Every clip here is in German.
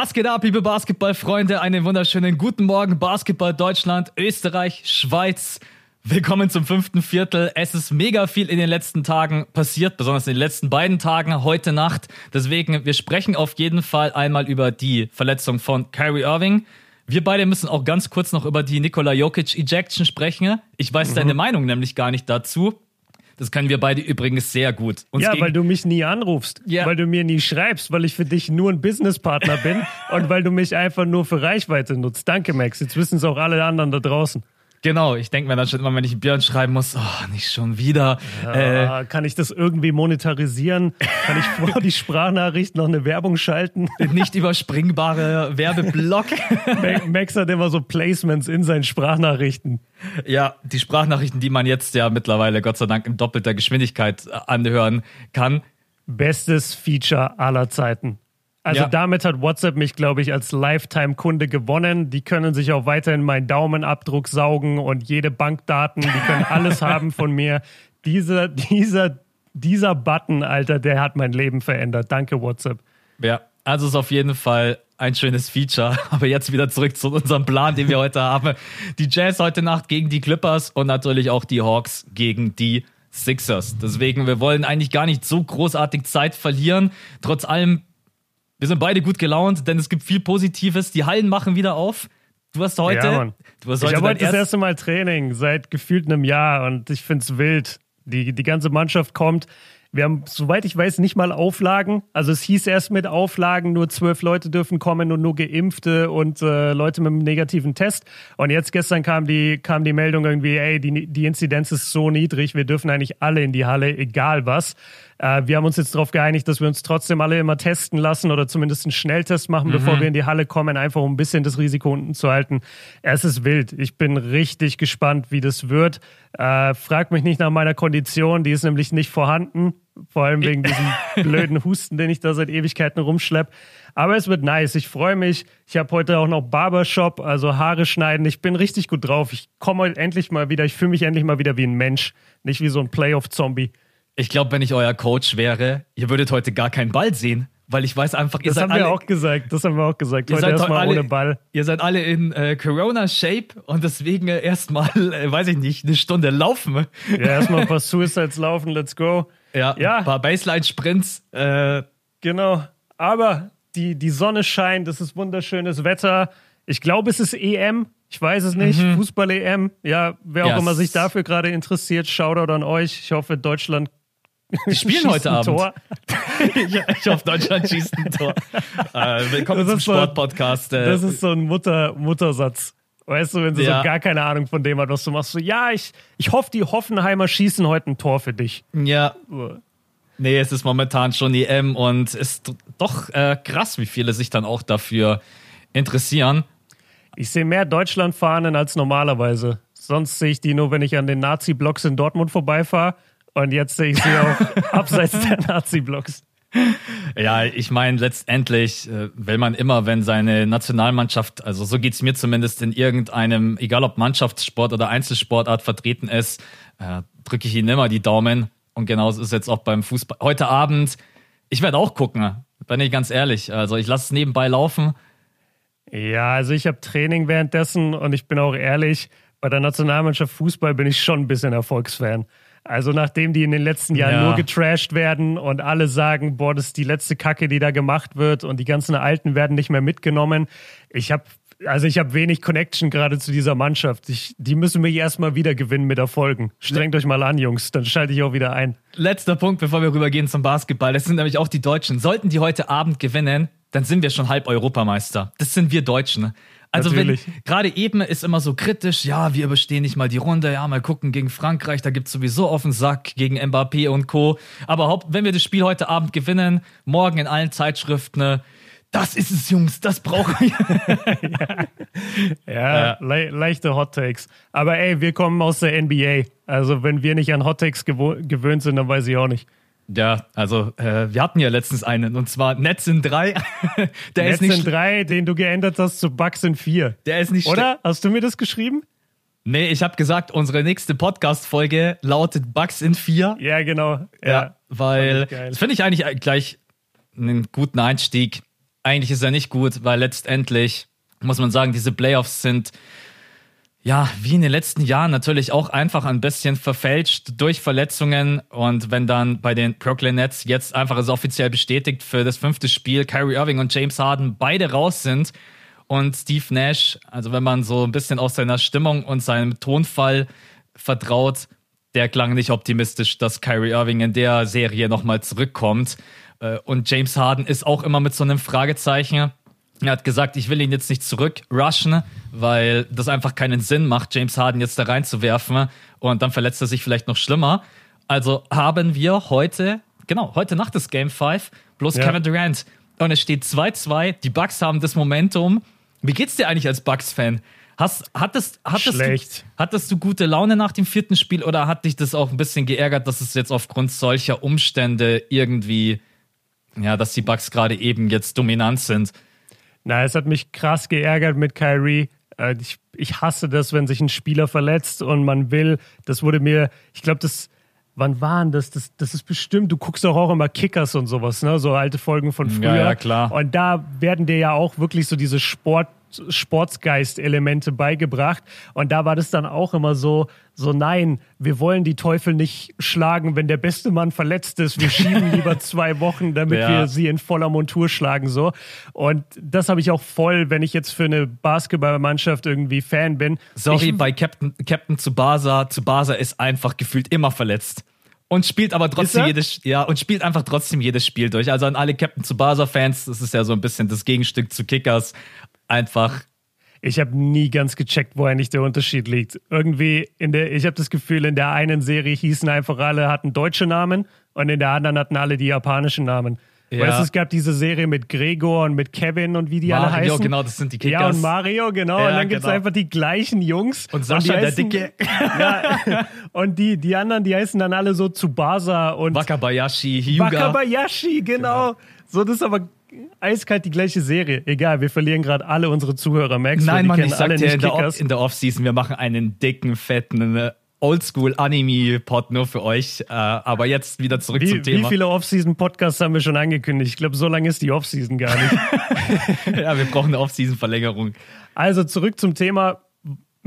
Was geht ab, liebe Basketballfreunde? Einen wunderschönen guten Morgen, Basketball Deutschland, Österreich, Schweiz. Willkommen zum fünften Viertel. Es ist mega viel in den letzten Tagen passiert, besonders in den letzten beiden Tagen, heute Nacht. Deswegen, wir sprechen auf jeden Fall einmal über die Verletzung von Kyrie Irving. Wir beide müssen auch ganz kurz noch über die Nikola Jokic Ejection sprechen. Ich weiß mhm. deine Meinung nämlich gar nicht dazu. Das können wir beide übrigens sehr gut. Uns ja, weil du mich nie anrufst, ja. weil du mir nie schreibst, weil ich für dich nur ein Businesspartner bin und weil du mich einfach nur für Reichweite nutzt. Danke, Max. Jetzt wissen es auch alle anderen da draußen. Genau, ich denke mir dann schon immer, wenn ich Björn schreiben muss, oh, nicht schon wieder. Ja, äh, kann ich das irgendwie monetarisieren? Kann ich vor die Sprachnachricht noch eine Werbung schalten? Nicht überspringbare Werbeblock. Max hat immer so Placements in seinen Sprachnachrichten. Ja, die Sprachnachrichten, die man jetzt ja mittlerweile Gott sei Dank in doppelter Geschwindigkeit äh, anhören kann. Bestes Feature aller Zeiten. Also ja. damit hat WhatsApp mich, glaube ich, als Lifetime-Kunde gewonnen. Die können sich auch weiterhin meinen Daumenabdruck saugen und jede Bankdaten, die können alles haben von mir. Dieser, dieser, dieser Button, Alter, der hat mein Leben verändert. Danke, WhatsApp. Ja, also ist auf jeden Fall ein schönes Feature. Aber jetzt wieder zurück zu unserem Plan, den wir heute haben. Die Jazz heute Nacht gegen die Clippers und natürlich auch die Hawks gegen die Sixers. Deswegen, wir wollen eigentlich gar nicht so großartig Zeit verlieren. Trotz allem wir sind beide gut gelaunt, denn es gibt viel Positives. Die Hallen machen wieder auf. Du hast heute. Ja. Du hast heute ich habe heute das erste Mal Training seit gefühlt einem Jahr und ich finde es wild. Die, die ganze Mannschaft kommt. Wir haben, soweit ich weiß, nicht mal Auflagen. Also es hieß erst mit Auflagen, nur zwölf Leute dürfen kommen und nur Geimpfte und äh, Leute mit einem negativen Test. Und jetzt gestern kam die, kam die Meldung irgendwie, ey, die, die Inzidenz ist so niedrig, wir dürfen eigentlich alle in die Halle, egal was. Äh, wir haben uns jetzt darauf geeinigt, dass wir uns trotzdem alle immer testen lassen oder zumindest einen Schnelltest machen, mhm. bevor wir in die Halle kommen, einfach um ein bisschen das Risiko unten zu halten. Es ist wild. Ich bin richtig gespannt, wie das wird. Äh, frag mich nicht nach meiner Kondition, die ist nämlich nicht vorhanden. Vor allem wegen diesem blöden Husten, den ich da seit Ewigkeiten rumschlepp. Aber es wird nice. Ich freue mich. Ich habe heute auch noch Barbershop, also Haare schneiden. Ich bin richtig gut drauf. Ich komme endlich mal wieder. Ich fühle mich endlich mal wieder wie ein Mensch, nicht wie so ein Playoff-Zombie. Ich glaube, wenn ich euer Coach wäre, ihr würdet heute gar keinen Ball sehen. Weil ich weiß einfach, ihr das seid haben alle, wir auch gesagt. Das haben wir auch gesagt. Heute erstmal ohne Ball. Ihr seid alle in äh, Corona-Shape und deswegen äh, erstmal, äh, weiß ich nicht, eine Stunde laufen. Ja, erstmal ein paar Suicides laufen, let's go. Ja, ja. ein paar Baseline-Sprints. Äh, genau. Aber die, die Sonne scheint, es ist wunderschönes Wetter. Ich glaube, es ist EM. Ich weiß es nicht. Mhm. Fußball-EM. Ja, wer auch yes. immer sich dafür gerade interessiert, Shoutout an euch. Ich hoffe, Deutschland die spielen heute Abend. Tor. ich, ich hoffe, Deutschland schießt ein Tor. Äh, willkommen zum Sportpodcast. Äh, das ist so ein Mutter, Muttersatz. Weißt du, wenn sie ja. so gar keine Ahnung von dem hat, was du machst, so, ja, ich, ich hoffe, die Hoffenheimer schießen heute ein Tor für dich. Ja. Nee, es ist momentan schon EM und es ist doch äh, krass, wie viele sich dann auch dafür interessieren. Ich sehe mehr Deutschlandfahnen als normalerweise. Sonst sehe ich die nur, wenn ich an den Nazi-Blocks in Dortmund vorbeifahre. Und jetzt sehe ich sie auch abseits der Nazi-Blocks. Ja, ich meine, letztendlich äh, will man immer, wenn seine Nationalmannschaft, also so geht es mir zumindest in irgendeinem, egal ob Mannschaftssport oder Einzelsportart vertreten ist, äh, drücke ich ihnen immer die Daumen. Und genauso ist es jetzt auch beim Fußball. Heute Abend, ich werde auch gucken, bin ich ganz ehrlich. Also ich lasse es nebenbei laufen. Ja, also ich habe Training währenddessen und ich bin auch ehrlich, bei der Nationalmannschaft Fußball bin ich schon ein bisschen Erfolgsfan. Also nachdem die in den letzten Jahren ja. nur getrashed werden und alle sagen, boah, das ist die letzte Kacke, die da gemacht wird und die ganzen Alten werden nicht mehr mitgenommen. Ich habe also ich habe wenig Connection gerade zu dieser Mannschaft. Ich, die müssen mich erstmal wieder gewinnen mit Erfolgen. Strengt euch mal an, Jungs, dann schalte ich auch wieder ein. Letzter Punkt, bevor wir rübergehen zum Basketball. Das sind nämlich auch die Deutschen. Sollten die heute Abend gewinnen, dann sind wir schon halb Europameister. Das sind wir Deutschen. Also Natürlich. wenn gerade eben ist immer so kritisch, ja, wir überstehen nicht mal die Runde, ja, mal gucken gegen Frankreich, da gibt es sowieso auf den Sack gegen Mbappé und Co. Aber haupt, wenn wir das Spiel heute Abend gewinnen, morgen in allen Zeitschriften, ne, das ist es, Jungs, das brauchen wir. ja, ja le leichte Hot Takes. Aber ey, wir kommen aus der NBA. Also wenn wir nicht an Hot Takes gewöhnt sind, dann weiß ich auch nicht. Ja, also äh, wir hatten ja letztens einen und zwar Netz in 3. der Netz ist nicht in 3, den du geändert hast zu Bugs in 4. Der ist nicht Oder? Hast du mir das geschrieben? Nee, ich habe gesagt, unsere nächste Podcast-Folge lautet Bugs in 4. Ja, genau. Ja, ja weil das finde ich eigentlich gleich einen guten Einstieg. eigentlich ist er nicht gut, weil letztendlich muss man sagen, diese Playoffs sind ja, wie in den letzten Jahren natürlich auch einfach ein bisschen verfälscht durch Verletzungen. Und wenn dann bei den Brooklyn Nets jetzt einfach es offiziell bestätigt für das fünfte Spiel Kyrie Irving und James Harden beide raus sind und Steve Nash, also wenn man so ein bisschen aus seiner Stimmung und seinem Tonfall vertraut, der klang nicht optimistisch, dass Kyrie Irving in der Serie nochmal zurückkommt. Äh, und James Harden ist auch immer mit so einem Fragezeichen. Er hat gesagt, ich will ihn jetzt nicht zurückrushen, weil das einfach keinen Sinn macht, James Harden jetzt da reinzuwerfen und dann verletzt er sich vielleicht noch schlimmer. Also haben wir heute, genau, heute Nacht ist Game 5, bloß ja. Kevin Durant. Und es steht 2-2, die Bucks haben das Momentum. Wie geht's dir eigentlich als Bucks-Fan? Hast, hattest, hattest, Schlecht. Du, hattest du gute Laune nach dem vierten Spiel oder hat dich das auch ein bisschen geärgert, dass es jetzt aufgrund solcher Umstände irgendwie, ja, dass die Bucks gerade eben jetzt dominant sind? Na, es hat mich krass geärgert mit Kyrie. Äh, ich, ich hasse das, wenn sich ein Spieler verletzt und man will, das wurde mir, ich glaube, das, wann waren das? das? Das ist bestimmt, du guckst doch auch immer Kickers und sowas, ne? So alte Folgen von früher. Ja, ja, klar. Und da werden dir ja auch wirklich so diese Sport, Sportsgeist-Elemente beigebracht. Und da war das dann auch immer so, so nein, wir wollen die Teufel nicht schlagen, wenn der beste Mann verletzt ist. Wir schieben lieber zwei Wochen, damit ja. wir sie in voller Montur schlagen, so. Und das habe ich auch voll, wenn ich jetzt für eine Basketballmannschaft irgendwie Fan bin. Sorry, ich, bei Captain, Captain Tsubasa, Tsubasa ist einfach gefühlt immer verletzt und spielt aber trotzdem jedes ja und spielt einfach trotzdem jedes Spiel durch. Also an alle Captain Tsubasa Fans, das ist ja so ein bisschen das Gegenstück zu Kickers einfach. Ich habe nie ganz gecheckt, wo eigentlich der Unterschied liegt. Irgendwie in der, ich habe das Gefühl, in der einen Serie hießen einfach alle hatten deutsche Namen und in der anderen hatten alle die japanischen Namen. Ja. Weißt du, es gab diese Serie mit Gregor und mit Kevin und wie die Mario, alle heißen. Mario, genau, das sind die Kickers. Ja, und Mario, genau. Ja, und dann gibt es genau. einfach die gleichen Jungs. Und Sascha, und heißen, der Dicke. ja, und die, die anderen, die heißen dann alle so Tsubasa und... Wakabayashi, Hyuga. Wakabayashi, genau. genau. So, das ist aber eiskalt die gleiche Serie. Egal, wir verlieren gerade alle unsere Zuhörer, Max. Nein, Mann, ich sag dir, in der, in der Offseason, wir machen einen dicken, fetten äh, Oldschool-Anime-Pod nur für euch. Äh, aber jetzt wieder zurück wie, zum Thema. Wie viele Off-Season-Podcasts haben wir schon angekündigt? Ich glaube, so lange ist die Off-Season gar nicht. ja, wir brauchen eine Off-Season-Verlängerung. Also zurück zum Thema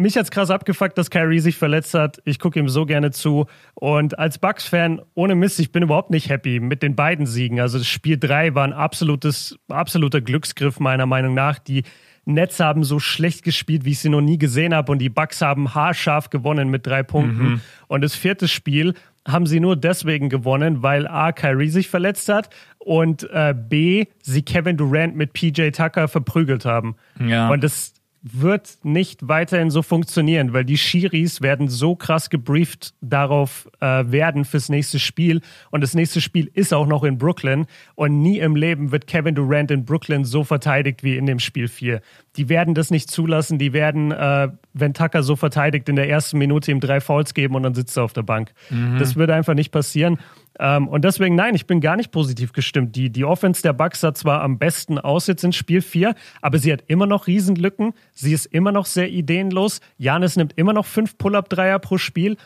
mich hat's krass abgefuckt, dass Kyrie sich verletzt hat. Ich gucke ihm so gerne zu. Und als Bucks-Fan, ohne Mist, ich bin überhaupt nicht happy mit den beiden Siegen. Also das Spiel 3 war ein absolutes, absoluter Glücksgriff, meiner Meinung nach. Die Nets haben so schlecht gespielt, wie ich sie noch nie gesehen habe. Und die Bucks haben haarscharf gewonnen mit drei Punkten. Mhm. Und das vierte Spiel haben sie nur deswegen gewonnen, weil A. Kyrie sich verletzt hat und äh, B. sie Kevin Durant mit PJ Tucker verprügelt haben. Ja. Und das wird nicht weiterhin so funktionieren, weil die Schiris werden so krass gebrieft darauf äh, werden fürs nächste Spiel. Und das nächste Spiel ist auch noch in Brooklyn. Und nie im Leben wird Kevin Durant in Brooklyn so verteidigt wie in dem Spiel 4. Die werden das nicht zulassen. Die werden, äh, wenn Tucker so verteidigt, in der ersten Minute ihm drei Fouls geben und dann sitzt er auf der Bank. Mhm. Das wird einfach nicht passieren. Ähm, und deswegen, nein, ich bin gar nicht positiv gestimmt. Die, die Offense der Bucks sah zwar am besten aus jetzt in Spiel 4, aber sie hat immer noch Riesenlücken. Sie ist immer noch sehr ideenlos. Janis nimmt immer noch fünf Pull-Up-Dreier pro Spiel.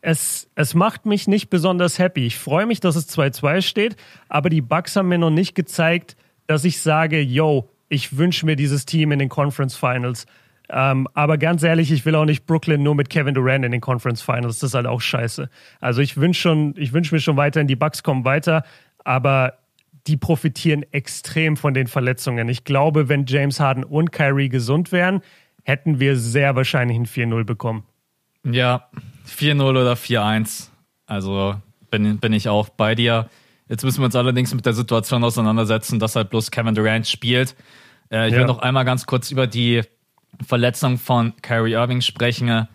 Es, es macht mich nicht besonders happy. Ich freue mich, dass es 2-2 steht, aber die Bucks haben mir noch nicht gezeigt, dass ich sage, yo, ich wünsche mir dieses Team in den Conference Finals. Ähm, aber ganz ehrlich, ich will auch nicht Brooklyn nur mit Kevin Durant in den Conference Finals. Das ist halt auch scheiße. Also ich wünsche schon, ich wünsche mir schon weiterhin, die Bucks kommen weiter, aber die profitieren extrem von den Verletzungen. Ich glaube, wenn James Harden und Kyrie gesund wären, hätten wir sehr wahrscheinlich ein 4-0 bekommen. Ja, 4-0 oder 4-1. Also bin, bin ich auch bei dir. Jetzt müssen wir uns allerdings mit der Situation auseinandersetzen, dass halt bloß Kevin Durant spielt. Äh, ich ja. will noch einmal ganz kurz über die Verletzung von Kyrie Irving sprechen. Äh,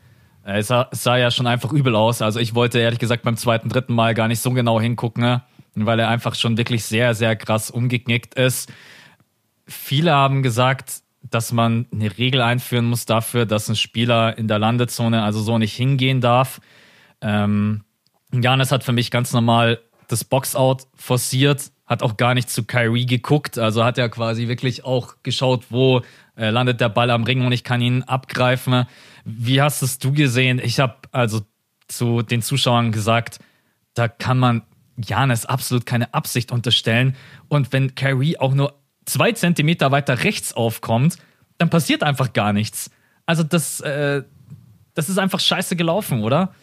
es sah, sah, ja schon einfach übel aus. Also ich wollte ehrlich gesagt beim zweiten, dritten Mal gar nicht so genau hingucken, ne? weil er einfach schon wirklich sehr, sehr krass umgeknickt ist. Viele haben gesagt, dass man eine Regel einführen muss dafür, dass ein Spieler in der Landezone also so nicht hingehen darf. Ähm, Janis hat für mich ganz normal das Boxout forciert, hat auch gar nicht zu Kyrie geguckt, also hat er quasi wirklich auch geschaut, wo äh, landet der Ball am Ring und ich kann ihn abgreifen. Wie hast es du gesehen? Ich habe also zu den Zuschauern gesagt, da kann man Janis absolut keine Absicht unterstellen. Und wenn Kyrie auch nur zwei Zentimeter weiter rechts aufkommt, dann passiert einfach gar nichts. Also das, äh, das ist einfach scheiße gelaufen, oder?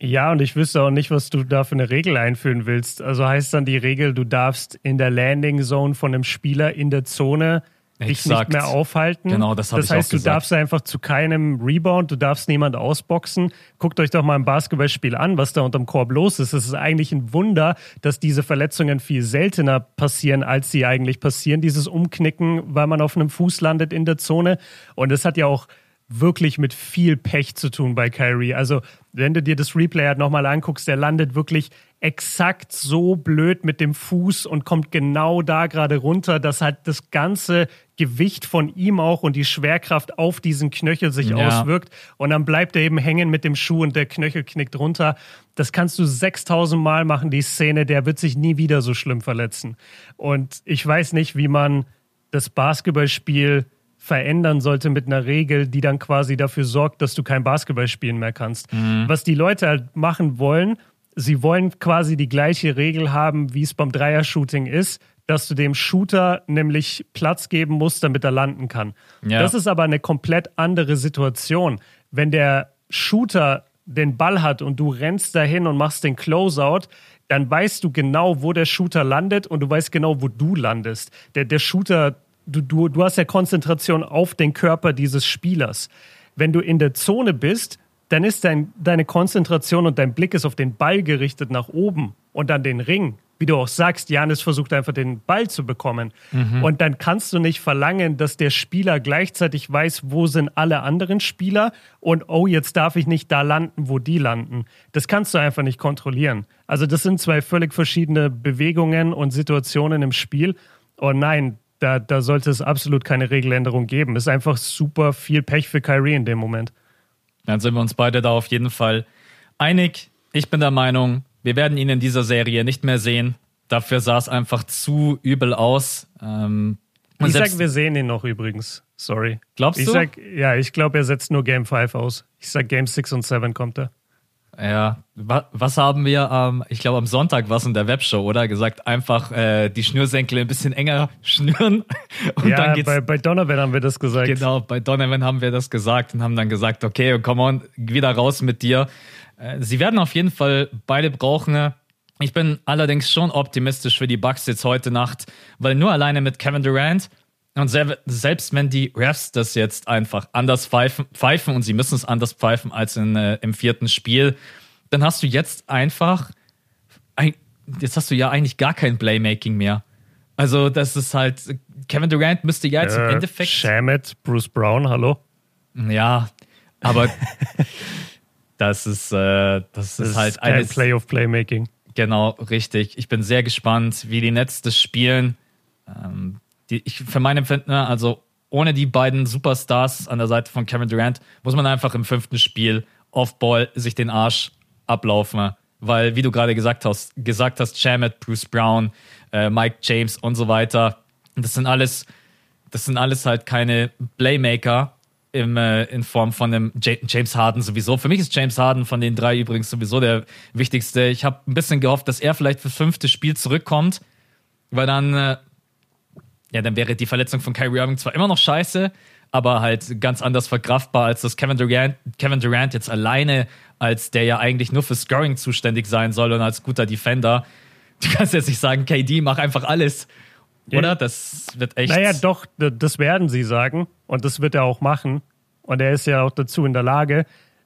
Ja, und ich wüsste auch nicht, was du da für eine Regel einführen willst. Also heißt dann die Regel, du darfst in der Landing Zone von einem Spieler in der Zone dich nicht mehr aufhalten. Genau, das habe Das ich heißt, auch du gesagt. darfst einfach zu keinem Rebound, du darfst niemand ausboxen. Guckt euch doch mal ein Basketballspiel an, was da unterm Korb los ist. Es ist eigentlich ein Wunder, dass diese Verletzungen viel seltener passieren, als sie eigentlich passieren. Dieses Umknicken, weil man auf einem Fuß landet in der Zone. Und es hat ja auch wirklich mit viel Pech zu tun bei Kyrie. Also, wenn du dir das Replay halt nochmal anguckst, der landet wirklich exakt so blöd mit dem Fuß und kommt genau da gerade runter, dass halt das ganze Gewicht von ihm auch und die Schwerkraft auf diesen Knöchel sich Ja. auswirkt. Und dann bleibt er eben hängen mit dem Schuh und der Knöchel knickt runter. Das kannst du 6000 Mal machen, die Szene. Der wird sich nie wieder so schlimm verletzen. Und ich weiß nicht, wie man das Basketballspiel verändern sollte mit einer Regel, die dann quasi dafür sorgt, dass du kein Basketball spielen mehr kannst. Was die Leute halt machen wollen, sie wollen quasi die gleiche Regel haben, wie es beim Dreier-Shooting ist, dass du dem Shooter nämlich Platz geben musst, damit er landen kann. Ja. Das ist aber eine komplett andere Situation. Wenn der Shooter den Ball hat und du rennst dahin und machst den Closeout, dann weißt du genau, wo der Shooter landet und du weißt genau, wo du landest. Der, der Shooter, du, du, du hast ja Konzentration auf den Körper dieses Spielers. Wenn du in der Zone bist, dann ist dein, deine Konzentration und dein Blick ist auf den Ball gerichtet nach oben und an den Ring. Wie du auch sagst, Janis versucht einfach den Ball zu bekommen. Und dann kannst du nicht verlangen, dass der Spieler gleichzeitig weiß, wo sind alle anderen Spieler und oh, jetzt darf ich nicht da landen, wo die landen. Das kannst du einfach nicht kontrollieren. Also das sind zwei völlig verschiedene Bewegungen und Situationen im Spiel. Und nein, da, da sollte es absolut keine Regeländerung geben. Es ist einfach super viel Pech für Kyrie in dem Moment. Dann sind wir uns beide da auf jeden Fall einig. Ich bin der Meinung, wir werden ihn in dieser Serie nicht mehr sehen. Dafür sah es einfach zu übel aus. Ähm, Ich sag, wir sehen ihn noch übrigens. Sorry. Glaubst ich du? Sag, ja, ich glaube, er setzt nur Game 5 aus. Ich sag, Game 6 und 7 kommt er. Ja, wa was haben wir am, ich glaube am Sonntag war es in der Webshow, oder? Gesagt, einfach äh, die Schnürsenkel ein bisschen enger schnüren und ja, dann geht's. bei, bei Donovan haben wir das gesagt. Genau, bei Donovan haben wir das gesagt und haben dann gesagt, okay, come on, wieder raus mit dir. Äh, Sie werden auf jeden Fall beide brauchen. Ich bin allerdings schon optimistisch für die Bucks jetzt heute Nacht, weil nur alleine mit Kevin Durant und sel- selbst wenn die Refs das jetzt einfach anders pfeifen, pfeifen und sie müssen es anders pfeifen als in, äh, im vierten Spiel, dann hast du jetzt einfach, ein, jetzt hast du ja eigentlich gar kein Playmaking mehr. Also das ist halt, Kevin Durant müsste ja jetzt im Äh, Endeffekt Shamet, Bruce Brown, hallo. ja, aber das ist, äh, das, Das ist halt eines. Play of Playmaking. Genau, richtig. Ich bin sehr gespannt, wie die Nets das spielen. Ähm, die, ich, für mein Empfinden, also ohne die beiden Superstars an der Seite von Kevin Durant, muss man einfach im fünften Spiel Off-Ball sich den Arsch ablaufen. Weil, wie du gerade gesagt hast, gesagt hast, Shamet, Bruce Brown, äh, Mike James und so weiter, das sind alles, das sind alles halt keine Playmaker im, äh, in Form von J James Harden sowieso. Für mich ist James Harden von den drei übrigens sowieso der wichtigste. Ich habe ein bisschen gehofft, dass er vielleicht fürs fünfte Spiel zurückkommt, weil dann, äh, ja, dann wäre die Verletzung von Kyrie Irving zwar immer noch scheiße, aber halt ganz anders verkraftbar, als dass Kevin Durant, Kevin Durant jetzt alleine, als der ja eigentlich nur für Scoring zuständig sein soll und als guter Defender. Du kannst jetzt nicht sagen, KD, mach einfach alles. Oder? Das wird echt. Naja, doch, das werden sie sagen. Und das wird er auch machen. Und er ist ja auch dazu in der Lage.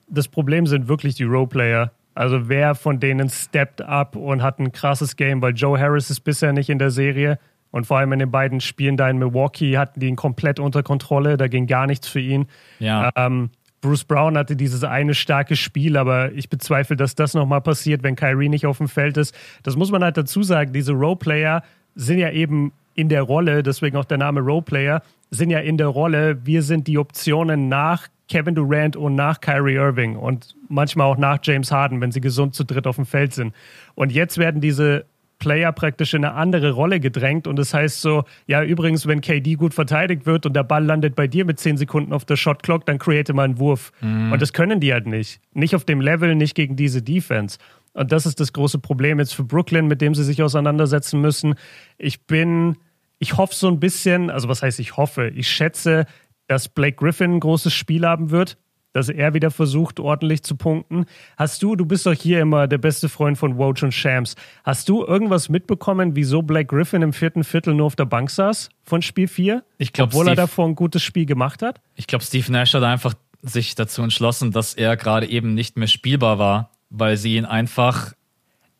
Das Problem sind wirklich die Roleplayer. Also wer von denen steppt up und hat ein krasses Game, weil Joe Harris ist bisher nicht in der Serie. Und vor allem in den beiden Spielen da in Milwaukee hatten die ihn komplett unter Kontrolle. Da ging gar nichts für ihn. Ja. Ähm, Bruce Brown hatte dieses eine starke Spiel, aber ich bezweifle, dass das nochmal passiert, wenn Kyrie nicht auf dem Feld ist. Das muss man halt dazu sagen. Diese Roleplayer sind ja eben in der Rolle, deswegen auch der Name Roleplayer, sind ja in der Rolle, wir sind die Optionen nach Kevin Durant und nach Kyrie Irving und manchmal auch nach James Harden, wenn sie gesund zu dritt auf dem Feld sind. Und jetzt werden diese Player praktisch in eine andere Rolle gedrängt und das heißt so, ja übrigens, wenn KD gut verteidigt wird und der Ball landet bei dir mit 10 Sekunden auf der Shotclock, dann create mal einen Wurf. Und das können die halt nicht. Nicht auf dem Level, nicht gegen diese Defense. Und das ist das große Problem jetzt für Brooklyn, mit dem sie sich auseinandersetzen müssen. Ich bin ich hoffe so ein bisschen, also was heißt ich hoffe, ich schätze, dass Blake Griffin ein großes Spiel haben wird, dass er wieder versucht, ordentlich zu punkten. Hast du, du bist doch hier immer der beste Freund von Woj und Shams. Hast du irgendwas mitbekommen, wieso Blake Griffin im vierten Viertel nur auf der Bank saß von Spiel 4? Ich glaub, Obwohl Steve, er davor ein gutes Spiel gemacht hat? Ich glaube, Steve Nash hat einfach sich dazu entschlossen, dass er gerade eben nicht mehr spielbar war, weil sie ihn einfach.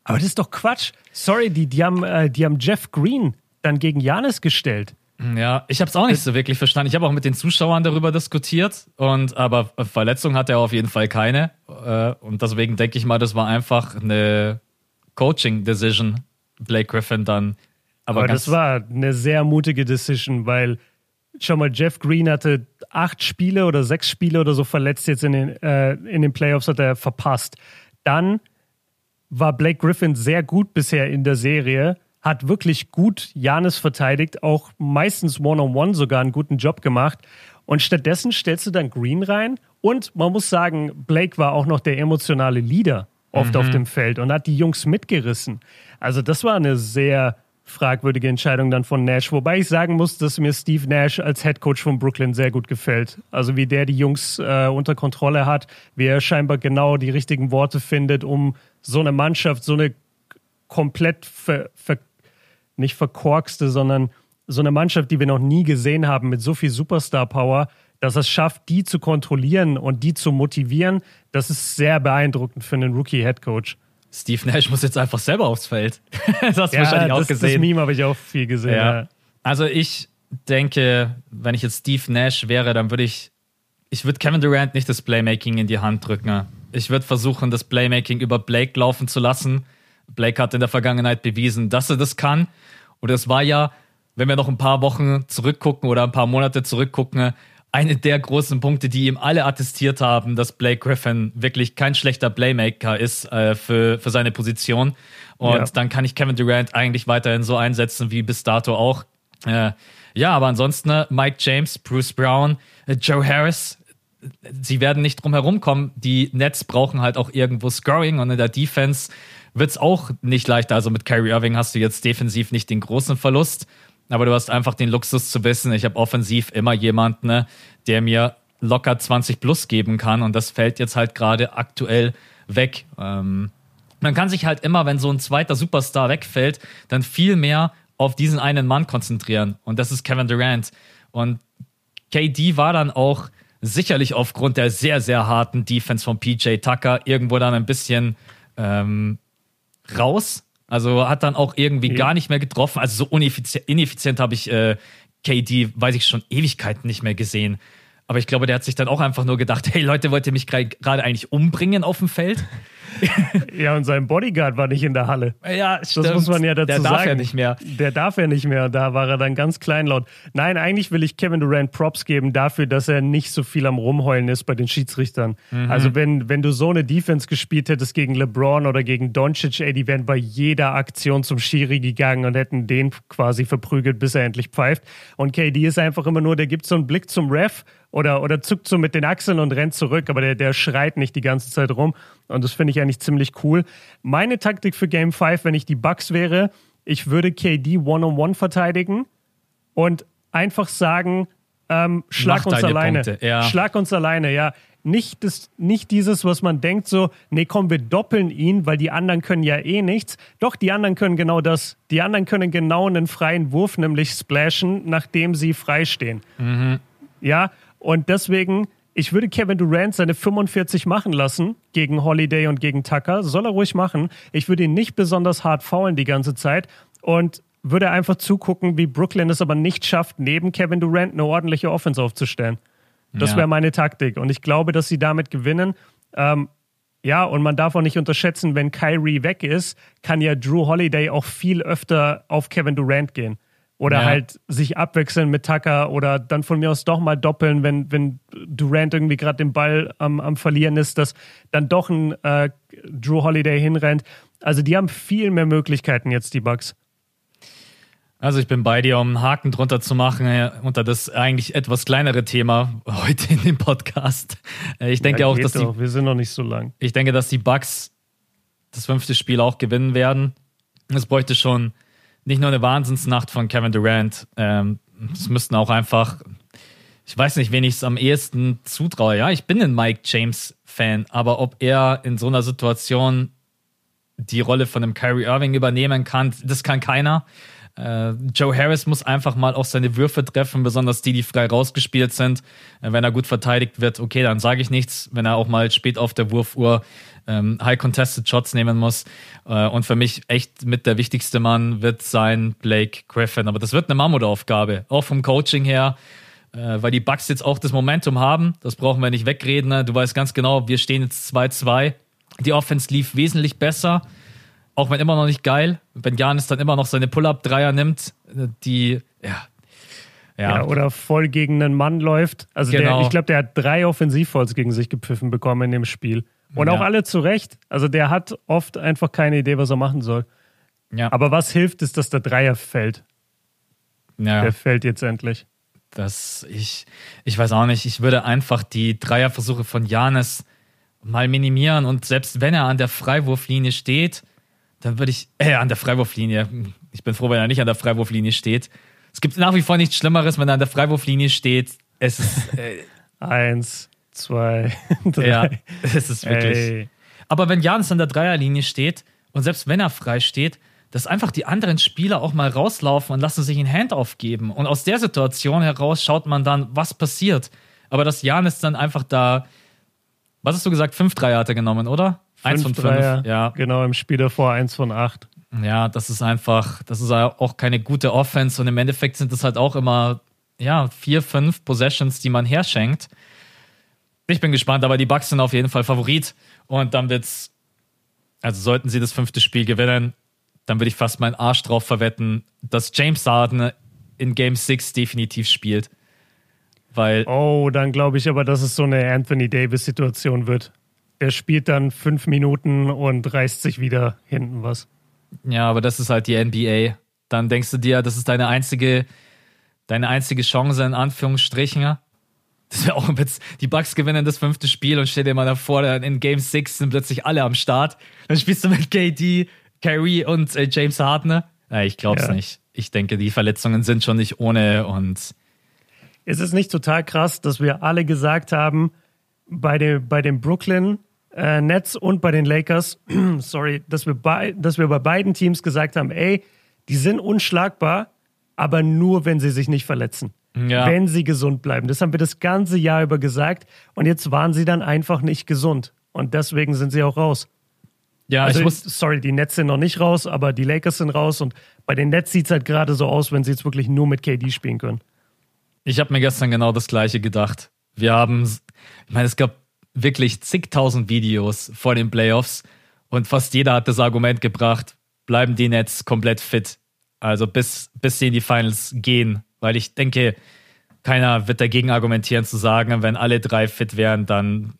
Aber das ist doch Quatsch. Sorry, die, die, haben, äh, die haben Jeff Green dann gegen Janis gestellt. Ja, ich habe es auch nicht so wirklich verstanden. Ich habe auch mit den Zuschauern darüber diskutiert und aber Verletzung hat er auf jeden Fall keine äh, und deswegen denke ich mal, das war einfach eine Coaching Decision, Blake Griffin dann. Aber, aber das war eine sehr mutige Decision, weil schau mal, Jeff Green hatte acht Spiele oder sechs Spiele oder so verletzt jetzt in den, äh, in den Playoffs hat er verpasst. Dann war Blake Griffin sehr gut bisher in der Serie hat wirklich gut Janis verteidigt, auch meistens One-on-One -on -one sogar einen guten Job gemacht. Und stattdessen stellst du dann Green rein. Und man muss sagen, Blake war auch noch der emotionale Leader oft mhm. auf dem Feld und hat die Jungs mitgerissen. Also das war eine sehr fragwürdige Entscheidung dann von Nash. Wobei ich sagen muss, dass mir Steve Nash als Head Coach von Brooklyn sehr gut gefällt. Also wie der die Jungs äh, unter Kontrolle hat, wie er scheinbar genau die richtigen Worte findet, um so eine Mannschaft, so eine komplett ver, ver nicht verkorkste, sondern so eine Mannschaft, die wir noch nie gesehen haben, mit so viel Superstar-Power, dass es schafft, die zu kontrollieren und die zu motivieren, das ist sehr beeindruckend für einen Rookie-Headcoach. Steve Nash muss jetzt einfach selber aufs Feld. das hast du ja, wahrscheinlich auch das, gesehen. Das Meme habe ich auch viel gesehen. Ja. Ja. Also ich denke, wenn ich jetzt Steve Nash wäre, dann würde ich, ich würde Kevin Durant nicht das Playmaking in die Hand drücken. Ich würde versuchen, das Playmaking über Blake laufen zu lassen Blake hat in der Vergangenheit bewiesen, dass er das kann. Und es war ja, wenn wir noch ein paar Wochen zurückgucken oder ein paar Monate zurückgucken, eine der großen Punkte, die ihm alle attestiert haben, dass Blake Griffin wirklich kein schlechter Playmaker ist äh, für, für seine Position. Und ja. dann kann ich Kevin Durant eigentlich weiterhin so einsetzen wie bis dato auch. Äh, ja, aber ansonsten äh, Mike James, Bruce Brown, äh, Joe Harris, sie werden nicht drum herum kommen. Die Nets brauchen halt auch irgendwo Scoring und in der Defense wird es auch nicht leichter. Also mit Kyrie Irving hast du jetzt defensiv nicht den großen Verlust, aber du hast einfach den Luxus zu wissen, ich habe offensiv immer jemanden, ne, der mir locker 20 plus geben kann und das fällt jetzt halt gerade aktuell weg. Ähm, man kann sich halt immer, wenn so ein zweiter Superstar wegfällt, dann viel mehr auf diesen einen Mann konzentrieren und das ist Kevin Durant. Und KD war dann auch sicherlich aufgrund der sehr, sehr harten Defense von PJ Tucker irgendwo dann ein bisschen ähm, raus. Also hat dann auch irgendwie ja. gar nicht mehr getroffen. Also so ineffizient, ineffizient habe ich äh, KD, weiß ich schon, Ewigkeiten nicht mehr gesehen. Aber ich glaube, der hat sich dann auch einfach nur gedacht, hey Leute, wollt ihr mich gerade eigentlich umbringen auf dem Feld? ja, und sein Bodyguard war nicht in der Halle. Ja, stimmt. Das muss man ja dazu sagen. Der darf ja nicht mehr. Der darf ja nicht mehr. Da war er dann ganz kleinlaut. Nein, eigentlich will ich Kevin Durant Props geben dafür, dass er nicht so viel am Rumheulen ist bei den Schiedsrichtern. Mhm. Also wenn, wenn du so eine Defense gespielt hättest gegen LeBron oder gegen Doncic, ey, die wären bei jeder Aktion zum Schiri gegangen und hätten den quasi verprügelt, bis er endlich pfeift. Und KD ist einfach immer nur, der gibt so einen Blick zum Ref oder, oder zuckt so mit den Achseln und rennt zurück, aber der, der schreit nicht die ganze Zeit rum. Und das finde ich eigentlich ziemlich cool. Meine Taktik für Game 5, wenn ich die Bugs wäre, ich würde KD One-on-One verteidigen und einfach sagen, ähm, schlag Mach uns alleine. Ja. Schlag uns alleine, ja. Nicht, das, nicht dieses, was man denkt, so, nee, komm, wir doppeln ihn, weil die anderen können ja eh nichts. Doch, die anderen können genau das. Die anderen können genau einen freien Wurf, nämlich splashen, nachdem sie freistehen. Mhm. Ja, und deswegen, ich würde Kevin Durant seine 45 machen lassen gegen Holiday und gegen Tucker. Soll er ruhig machen. Ich würde ihn nicht besonders hart faulen die ganze Zeit und würde einfach zugucken, wie Brooklyn es aber nicht schafft, neben Kevin Durant eine ordentliche Offense aufzustellen. Das ja. wäre meine Taktik. Und ich glaube, dass sie damit gewinnen. Ähm, ja, und man darf auch nicht unterschätzen, wenn Kyrie weg ist, kann ja Drew Holiday auch viel öfter auf Kevin Durant gehen. Oder ja. halt sich abwechseln mit Tucker oder dann von mir aus doch mal doppeln, wenn, wenn Durant irgendwie gerade den Ball am, am Verlieren ist, dass dann doch ein äh, Drew Holiday hinrennt. Also die haben viel mehr Möglichkeiten jetzt, die Bugs. Also ich bin bei dir, um einen Haken drunter zu machen, äh, unter das eigentlich etwas kleinere Thema heute in dem Podcast. Äh, ich denke ja, auch, dass doch. die. Wir sind noch nicht so lang. Ich denke, dass die Bugs das fünfte Spiel auch gewinnen werden. Es bräuchte schon nicht nur eine Wahnsinnsnacht von Kevin Durant. Ähm, es müssten auch einfach, ich weiß nicht, wen ich es am ehesten zutraue. Ja, ich bin ein Mike James-Fan, aber ob er in so einer Situation die Rolle von einem Kyrie Irving übernehmen kann, das kann keiner. Äh, Joe Harris muss einfach mal auch seine Würfe treffen, besonders die, die frei rausgespielt sind. Äh, wenn er gut verteidigt wird, okay, dann sage ich nichts. Wenn er auch mal spät auf der Wurfuhr ähm, High Contested Shots nehmen muss. Äh, und für mich echt mit der wichtigste Mann wird sein Blake Griffin. Aber das wird eine Mammutaufgabe, auch vom Coaching her äh, weil die Bucks jetzt auch das Momentum haben. Das brauchen wir nicht wegreden. Ne? Du weißt ganz genau, wir stehen jetzt 2-2. Die Offense lief wesentlich besser auch wenn immer noch nicht geil, wenn Janis dann immer noch seine Pull-Up-Dreier nimmt, die, ja. Ja. ja. oder voll gegen einen Mann läuft. Also genau. der, ich glaube, der hat drei Offensivfalls gegen sich gepfiffen bekommen in dem Spiel. Und ja. auch alle zu Recht. Also der hat oft einfach keine Idee, was er machen soll. Ja. Aber was hilft, ist, dass der Dreier fällt. Ja. Der fällt jetzt endlich. Das, ich, ich weiß auch nicht, ich würde einfach die Dreierversuche von Janis mal minimieren und selbst wenn er an der Freiwurflinie steht, dann würde ich, äh, an der Freiwurflinie. Ich bin froh, wenn er nicht an der Freiwurflinie steht. Es gibt nach wie vor nichts Schlimmeres, wenn er an der Freiwurflinie steht. Es ist. Äh, Eins, zwei, drei. Ja, es ist wirklich. Ey. Aber wenn Jans an der Dreierlinie steht und selbst wenn er frei steht, dass einfach die anderen Spieler auch mal rauslaufen und lassen sich ein Handoff geben. Und aus der Situation heraus schaut man dann, was passiert. Aber dass Janis dann einfach da, was hast du gesagt, fünf Dreier hat er genommen, oder? Eins von fünf. Ja. Genau, im Spiel davor eins von acht. Ja, das ist einfach, das ist auch keine gute Offense und im Endeffekt sind das halt auch immer, ja, vier, fünf Possessions, die man herschenkt. Ich bin gespannt, aber die Bucks sind auf jeden Fall Favorit und dann wird's, also sollten sie das fünfte Spiel gewinnen, dann würde ich fast meinen Arsch drauf verwetten, dass James Harden in Game 6 definitiv spielt. Weil oh, dann glaube ich aber, dass es so eine Anthony Davis-Situation wird er spielt dann fünf Minuten und reißt sich wieder hinten was. Ja, aber das ist halt die NBA. Dann denkst du dir, das ist deine einzige, deine einzige Chance, in Anführungsstrichen. Das wäre auch jetzt, die Bucks gewinnen das fünfte Spiel und stell dir mal davor, in Game 6 sind plötzlich alle am Start. Dann spielst du mit KD, Kyrie und äh, James Harden. Ja, ich glaub's ja. nicht. Ich denke, die Verletzungen sind schon nicht ohne und. Ist es nicht total krass, dass wir alle gesagt haben, bei dem, bei dem Brooklyn äh, Nets und bei den Lakers, sorry, dass wir, bei, dass wir bei beiden Teams gesagt haben, ey, die sind unschlagbar, aber nur, wenn sie sich nicht verletzen. Ja. Wenn sie gesund bleiben. Das haben wir das ganze Jahr über gesagt. Und jetzt waren sie dann einfach nicht gesund. Und deswegen sind sie auch raus. Ja, also, ich muss. Sorry, die Nets sind noch nicht raus, aber die Lakers sind raus. Und bei den Nets sieht es halt gerade so aus, wenn sie jetzt wirklich nur mit KD spielen können. Ich habe mir gestern genau das Gleiche gedacht. Wir haben, ich meine, es gab wirklich zigtausend Videos vor den Playoffs und fast jeder hat das Argument gebracht, bleiben die Nets komplett fit. Also bis, bis sie in die Finals gehen. Weil ich denke, keiner wird dagegen argumentieren zu sagen, wenn alle drei fit wären, dann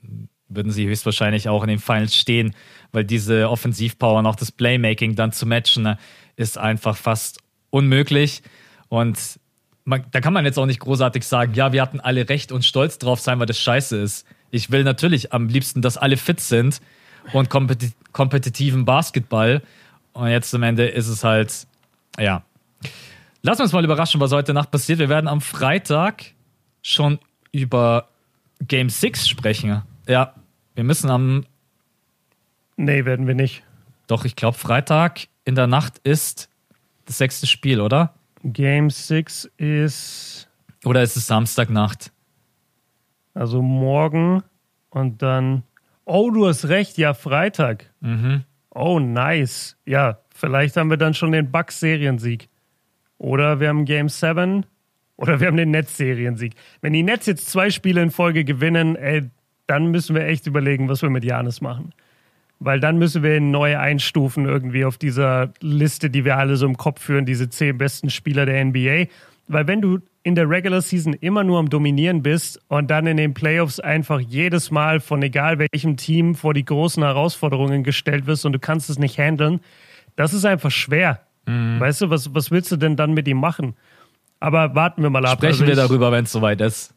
würden sie höchstwahrscheinlich auch in den Finals stehen, weil diese Offensivpower und auch das Playmaking dann zu matchen, ist einfach fast unmöglich. Und man, da kann man jetzt auch nicht großartig sagen, ja, wir hatten alle recht und stolz drauf sein, weil das scheiße ist. Ich will natürlich am liebsten, dass alle fit sind und kompeti kompetitiven Basketball. Und jetzt am Ende ist es halt, ja. Wir uns mal überraschen, was heute Nacht passiert. Wir werden am Freitag schon über Game 6 sprechen. Ja, wir müssen am. Nee, werden wir nicht. Doch, ich glaube, Freitag in der Nacht ist das sechste Spiel, oder? Game 6 ist. Oder ist es Samstagnacht? Also morgen und dann. Oh, du hast recht, ja, Freitag. Mhm. Oh, nice. Ja, vielleicht haben wir dann schon den Bucks-Seriensieg. Oder wir haben Game 7 oder wir haben den Netz-Seriensieg. Wenn die Nets jetzt zwei Spiele in Folge gewinnen, ey, dann müssen wir echt überlegen, was wir mit Janis machen. Weil dann müssen wir ihn neu einstufen irgendwie auf dieser Liste, die wir alle so im Kopf führen, diese zehn besten Spieler der NBA. Weil wenn du in der Regular Season immer nur am Dominieren bist und dann in den Playoffs einfach jedes Mal von egal welchem Team vor die großen Herausforderungen gestellt wirst und du kannst es nicht handeln, das ist einfach schwer. Mhm. Weißt du, was, was willst du denn dann mit ihm machen? Aber warten wir mal ab. Sprechen also wir darüber, wenn es soweit ist.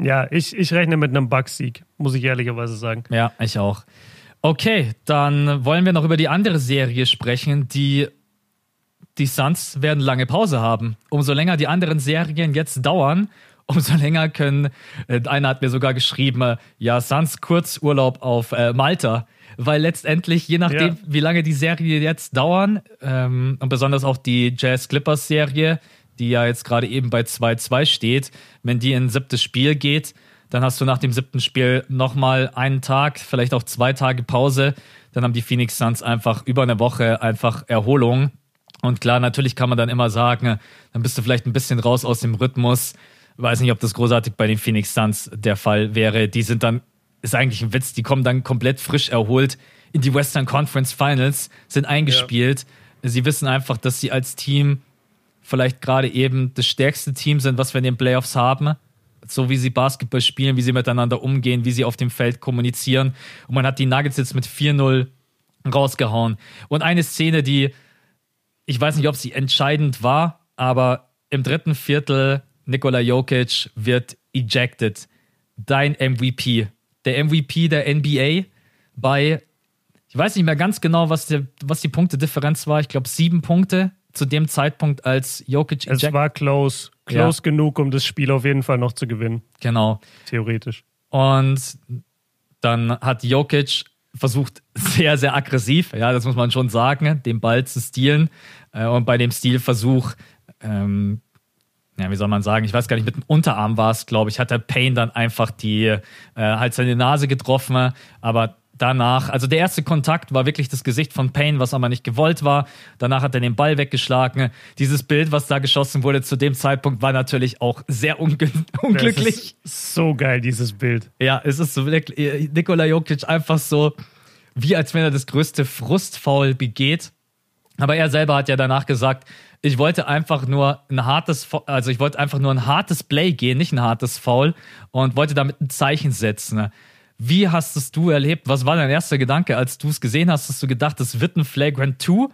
Ja, ich, ich rechne mit einem Bugsieg, muss ich ehrlicherweise sagen. Ja, ich auch. Okay, dann wollen wir noch über die andere Serie sprechen, die die Suns werden lange Pause haben. Umso länger die anderen Serien jetzt dauern, umso länger können, äh, einer hat mir sogar geschrieben, äh, ja, Suns Kurzurlaub auf äh, Malta. Weil letztendlich, je nachdem, ja. wie lange die Serie jetzt dauern, ähm, und besonders auch die Jazz Clippers Serie, die ja jetzt gerade eben bei 2-2 steht, wenn die in ein siebtes Spiel geht, dann hast du nach dem siebten Spiel nochmal einen Tag, vielleicht auch zwei Tage Pause. Dann haben die Phoenix Suns einfach über eine Woche einfach Erholung. Und klar, natürlich kann man dann immer sagen, dann bist du vielleicht ein bisschen raus aus dem Rhythmus. Weiß nicht, ob das großartig bei den Phoenix Suns der Fall wäre. Die sind dann, ist eigentlich ein Witz, die kommen dann komplett frisch erholt in die Western Conference Finals, sind eingespielt. Ja. Sie wissen einfach, dass sie als Team vielleicht gerade eben das stärkste Team sind, was wir in den Playoffs haben. So wie sie Basketball spielen, wie sie miteinander umgehen, wie sie auf dem Feld kommunizieren. Und man hat die Nuggets jetzt mit 4-0 rausgehauen. Und eine Szene, die, ich weiß nicht, ob sie entscheidend war, aber im dritten Viertel, Nikola Jokic wird ejected. Dein MVP. Der MVP der NBA bei, ich weiß nicht mehr ganz genau, was, der, was die Punktedifferenz war. Ich glaube, sieben Punkte zu dem Zeitpunkt, als Jokic Es war close. Close ja. genug, um das Spiel auf jeden Fall noch zu gewinnen. Genau. Theoretisch. Und dann hat Jokic versucht, sehr, sehr aggressiv, ja, das muss man schon sagen, den Ball zu stehlen. Äh, und bei dem Stilversuch, ähm, ja, wie soll man sagen, ich weiß gar nicht, mit dem Unterarm war es, glaube ich, hat der Payne dann einfach die, äh, halt seine Nase getroffen, aber danach, also der erste Kontakt war wirklich das Gesicht von Payne, was aber nicht gewollt war. Danach hat er den Ball weggeschlagen. Dieses Bild, was da geschossen wurde zu dem Zeitpunkt, war natürlich auch sehr unglücklich. so geil, dieses Bild. Ja, es ist so wirklich, Nikola Jokic einfach so, wie als wenn er das größte Frustfaul begeht. Aber er selber hat ja danach gesagt, ich wollte einfach nur ein hartes, also ich wollte einfach nur ein hartes Play gehen, nicht ein hartes Foul und wollte damit ein Zeichen setzen. Wie hast es du erlebt? Was war dein erster Gedanke, als du es gesehen hast? Hast du gedacht, das wird ein Flagrant 2?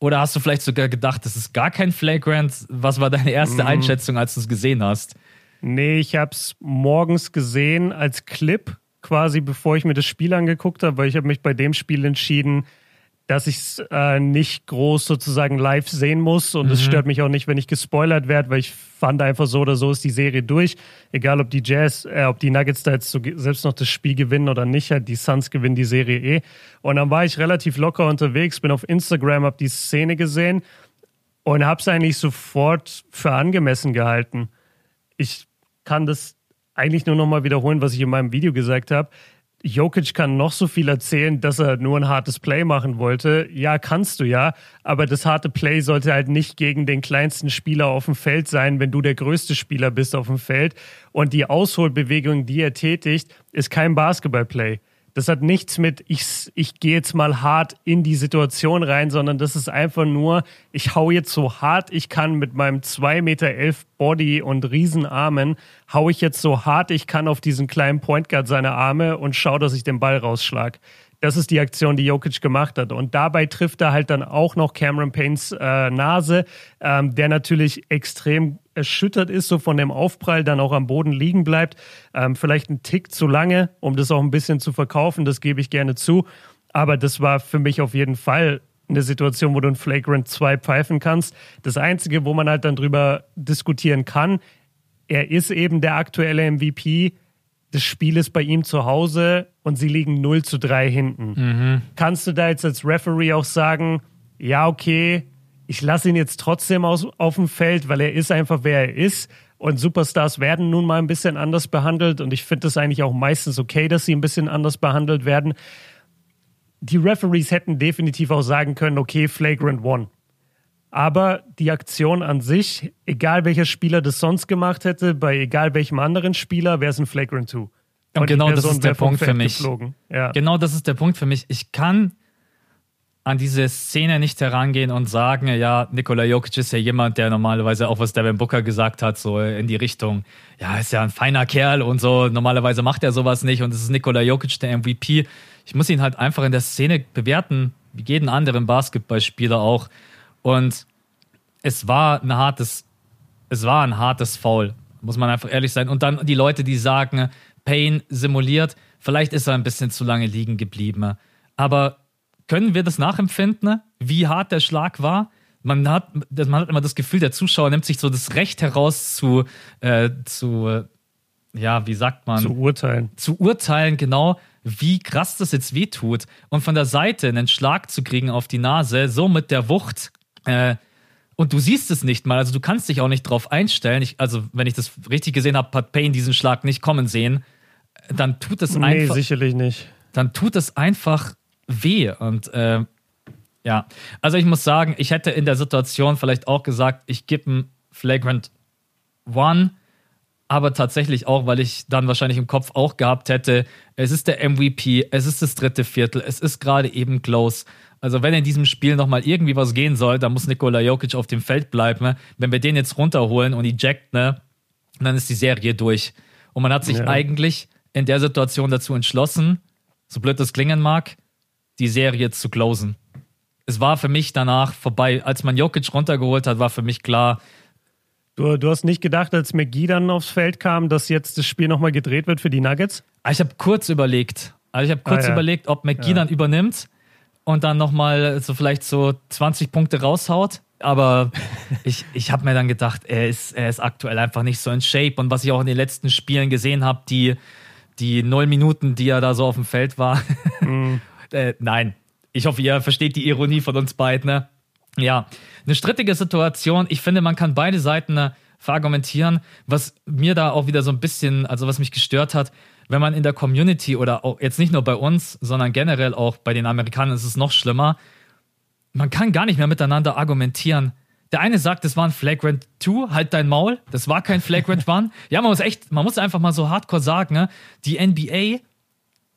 Oder hast du vielleicht sogar gedacht, das ist gar kein Flagrant? Was war deine erste mm. Einschätzung, als du es gesehen hast? Nee, ich habe es morgens gesehen als Clip, quasi bevor ich mir das Spiel angeguckt habe, weil ich habe mich bei dem Spiel entschieden, dass ich es äh, nicht groß sozusagen live sehen muss. Und es mhm. stört mich auch nicht, wenn ich gespoilert werde, weil ich fand einfach so oder so ist die Serie durch. Egal ob die Jazz, äh, ob die Nuggets da jetzt so, selbst noch das Spiel gewinnen oder nicht, halt die Suns gewinnen die Serie eh. Und dann war ich relativ locker unterwegs, bin auf Instagram, hab die Szene gesehen und hab's eigentlich sofort für angemessen gehalten. Ich kann das eigentlich nur nochmal wiederholen, was ich in meinem Video gesagt habe. Jokic kann noch so viel erzählen, dass er nur ein hartes Play machen wollte. Ja, kannst du ja, aber das harte Play sollte halt nicht gegen den kleinsten Spieler auf dem Feld sein, wenn du der größte Spieler bist auf dem Feld. Und die Ausholbewegung, die er tätigt, ist kein Basketballplay. Das hat nichts mit, ich, ich gehe jetzt mal hart in die Situation rein, sondern das ist einfach nur, ich hau jetzt so hart ich kann mit meinem 2,11 Meter elf Body und Riesenarmen, hau ich jetzt so hart ich kann auf diesen kleinen Point Guard seine Arme und schau, dass ich den Ball rausschlag. Das ist die Aktion, die Jokic gemacht hat. Und dabei trifft er halt dann auch noch Cameron Paynes äh, Nase, ähm, der natürlich extrem erschüttert ist, so von dem Aufprall dann auch am Boden liegen bleibt. Ähm, vielleicht ein Tick zu lange, um das auch ein bisschen zu verkaufen, das gebe ich gerne zu. Aber das war für mich auf jeden Fall eine Situation, wo du ein Flagrant 2 pfeifen kannst. Das Einzige, wo man halt dann drüber diskutieren kann, er ist eben der aktuelle MVP das Spiel ist bei ihm zu Hause und sie liegen 0 zu 3 hinten. Mhm. Kannst du da jetzt als Referee auch sagen, ja, okay, ich lasse ihn jetzt trotzdem aus, auf dem Feld, weil er ist einfach, wer er ist. Und Superstars werden nun mal ein bisschen anders behandelt. Und ich finde es eigentlich auch meistens okay, dass sie ein bisschen anders behandelt werden. Die Referees hätten definitiv auch sagen können, okay, Flagrant One. Aber die Aktion an sich, egal welcher Spieler das sonst gemacht hätte, bei egal welchem anderen Spieler, wäre es ein Flagrant 2. Und genau das ist der Punkt für mich. Ja. Genau das ist der Punkt für mich. Ich kann an diese Szene nicht herangehen und sagen, ja, Nikola Jokic ist ja jemand, der normalerweise auch, was Devin Booker gesagt hat, so in die Richtung, ja, ist ja ein feiner Kerl und so, normalerweise macht er sowas nicht und es ist Nikola Jokic, der MVP. Ich muss ihn halt einfach in der Szene bewerten, wie jeden anderen Basketballspieler auch. Und es war ein hartes, es war ein hartes Foul, muss man einfach ehrlich sein. Und dann die Leute, die sagen, Payne simuliert, vielleicht ist er ein bisschen zu lange liegen geblieben. Aber können wir das nachempfinden, wie hart der Schlag war? man hat, man hat immer das Gefühl, der Zuschauer nimmt sich so das Recht heraus zu, äh, zu ja, wie sagt man? Zu urteilen. Zu urteilen, genau, wie krass das jetzt wehtut. Und von der Seite einen Schlag zu kriegen auf die Nase, so mit der Wucht. Äh, und du siehst es nicht mal, also du kannst dich auch nicht drauf einstellen. Ich, also, wenn ich das richtig gesehen habe, hat Payne diesen Schlag nicht kommen sehen. Dann tut es nee, einfach. Nee, sicherlich nicht. Dann tut es einfach weh. Und äh, ja, also ich muss sagen, ich hätte in der Situation vielleicht auch gesagt, ich gebe ein Flagrant One aber tatsächlich auch, weil ich dann wahrscheinlich im Kopf auch gehabt hätte, es ist der MVP, es ist das dritte Viertel, es ist gerade eben close. Also wenn in diesem Spiel nochmal irgendwie was gehen soll, dann muss Nikola Jokic auf dem Feld bleiben. Wenn wir den jetzt runterholen und eject, ne, dann ist die Serie durch. Und man hat sich ja. eigentlich in der Situation dazu entschlossen, so blöd das klingen mag, die Serie zu closen. Es war für mich danach vorbei. Als man Jokic runtergeholt hat, war für mich klar, Du, du hast nicht gedacht, als McGee dann aufs Feld kam, dass jetzt das Spiel nochmal gedreht wird für die Nuggets? Ah, ich habe kurz überlegt. Also ich habe kurz ah, ja. überlegt, ob McGee ja. dann übernimmt und dann nochmal so vielleicht so 20 Punkte raushaut. Aber ich, ich habe mir dann gedacht, er ist, er ist aktuell einfach nicht so in Shape. Und was ich auch in den letzten Spielen gesehen habe, die, die neun Minuten, die er da so auf dem Feld war. Mm. äh, nein, ich hoffe, ihr versteht die Ironie von uns beiden. Ne? Ja, eine strittige Situation. Ich finde, man kann beide Seiten äh, verargumentieren. Was mir da auch wieder so ein bisschen, also was mich gestört hat, wenn man in der Community oder auch jetzt nicht nur bei uns, sondern generell auch bei den Amerikanern ist es noch schlimmer. Man kann gar nicht mehr miteinander argumentieren. Der eine sagt, es war ein Flagrant 2, halt dein Maul, das war kein Flagrant 1. Ja, man muss echt, man muss einfach mal so hardcore sagen, ne? die NBA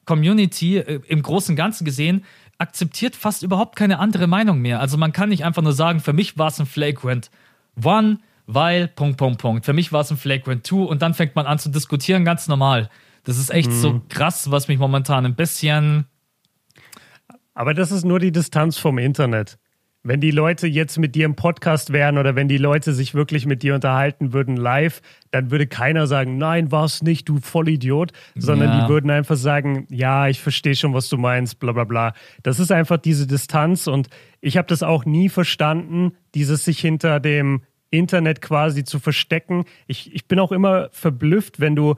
Community äh, im Großen und Ganzen gesehen akzeptiert fast überhaupt keine andere Meinung mehr. Also man kann nicht einfach nur sagen, für mich war es ein Flagrant One, weil, Punkt, Punkt, Punkt. Für mich war es ein Flagrant Two und dann fängt man an zu diskutieren, ganz normal. Das ist echt mhm. so krass, was mich momentan ein bisschen. Aber das ist nur die Distanz vom Internet. Wenn die Leute jetzt mit dir im Podcast wären oder wenn die Leute sich wirklich mit dir unterhalten würden live, dann würde keiner sagen, nein, war es nicht, du Vollidiot, sondern ja. die würden einfach sagen, ja, ich verstehe schon, was du meinst, bla bla bla. Das ist einfach diese Distanz und ich habe das auch nie verstanden, dieses sich hinter dem Internet quasi zu verstecken. Ich, ich bin auch immer verblüfft, wenn du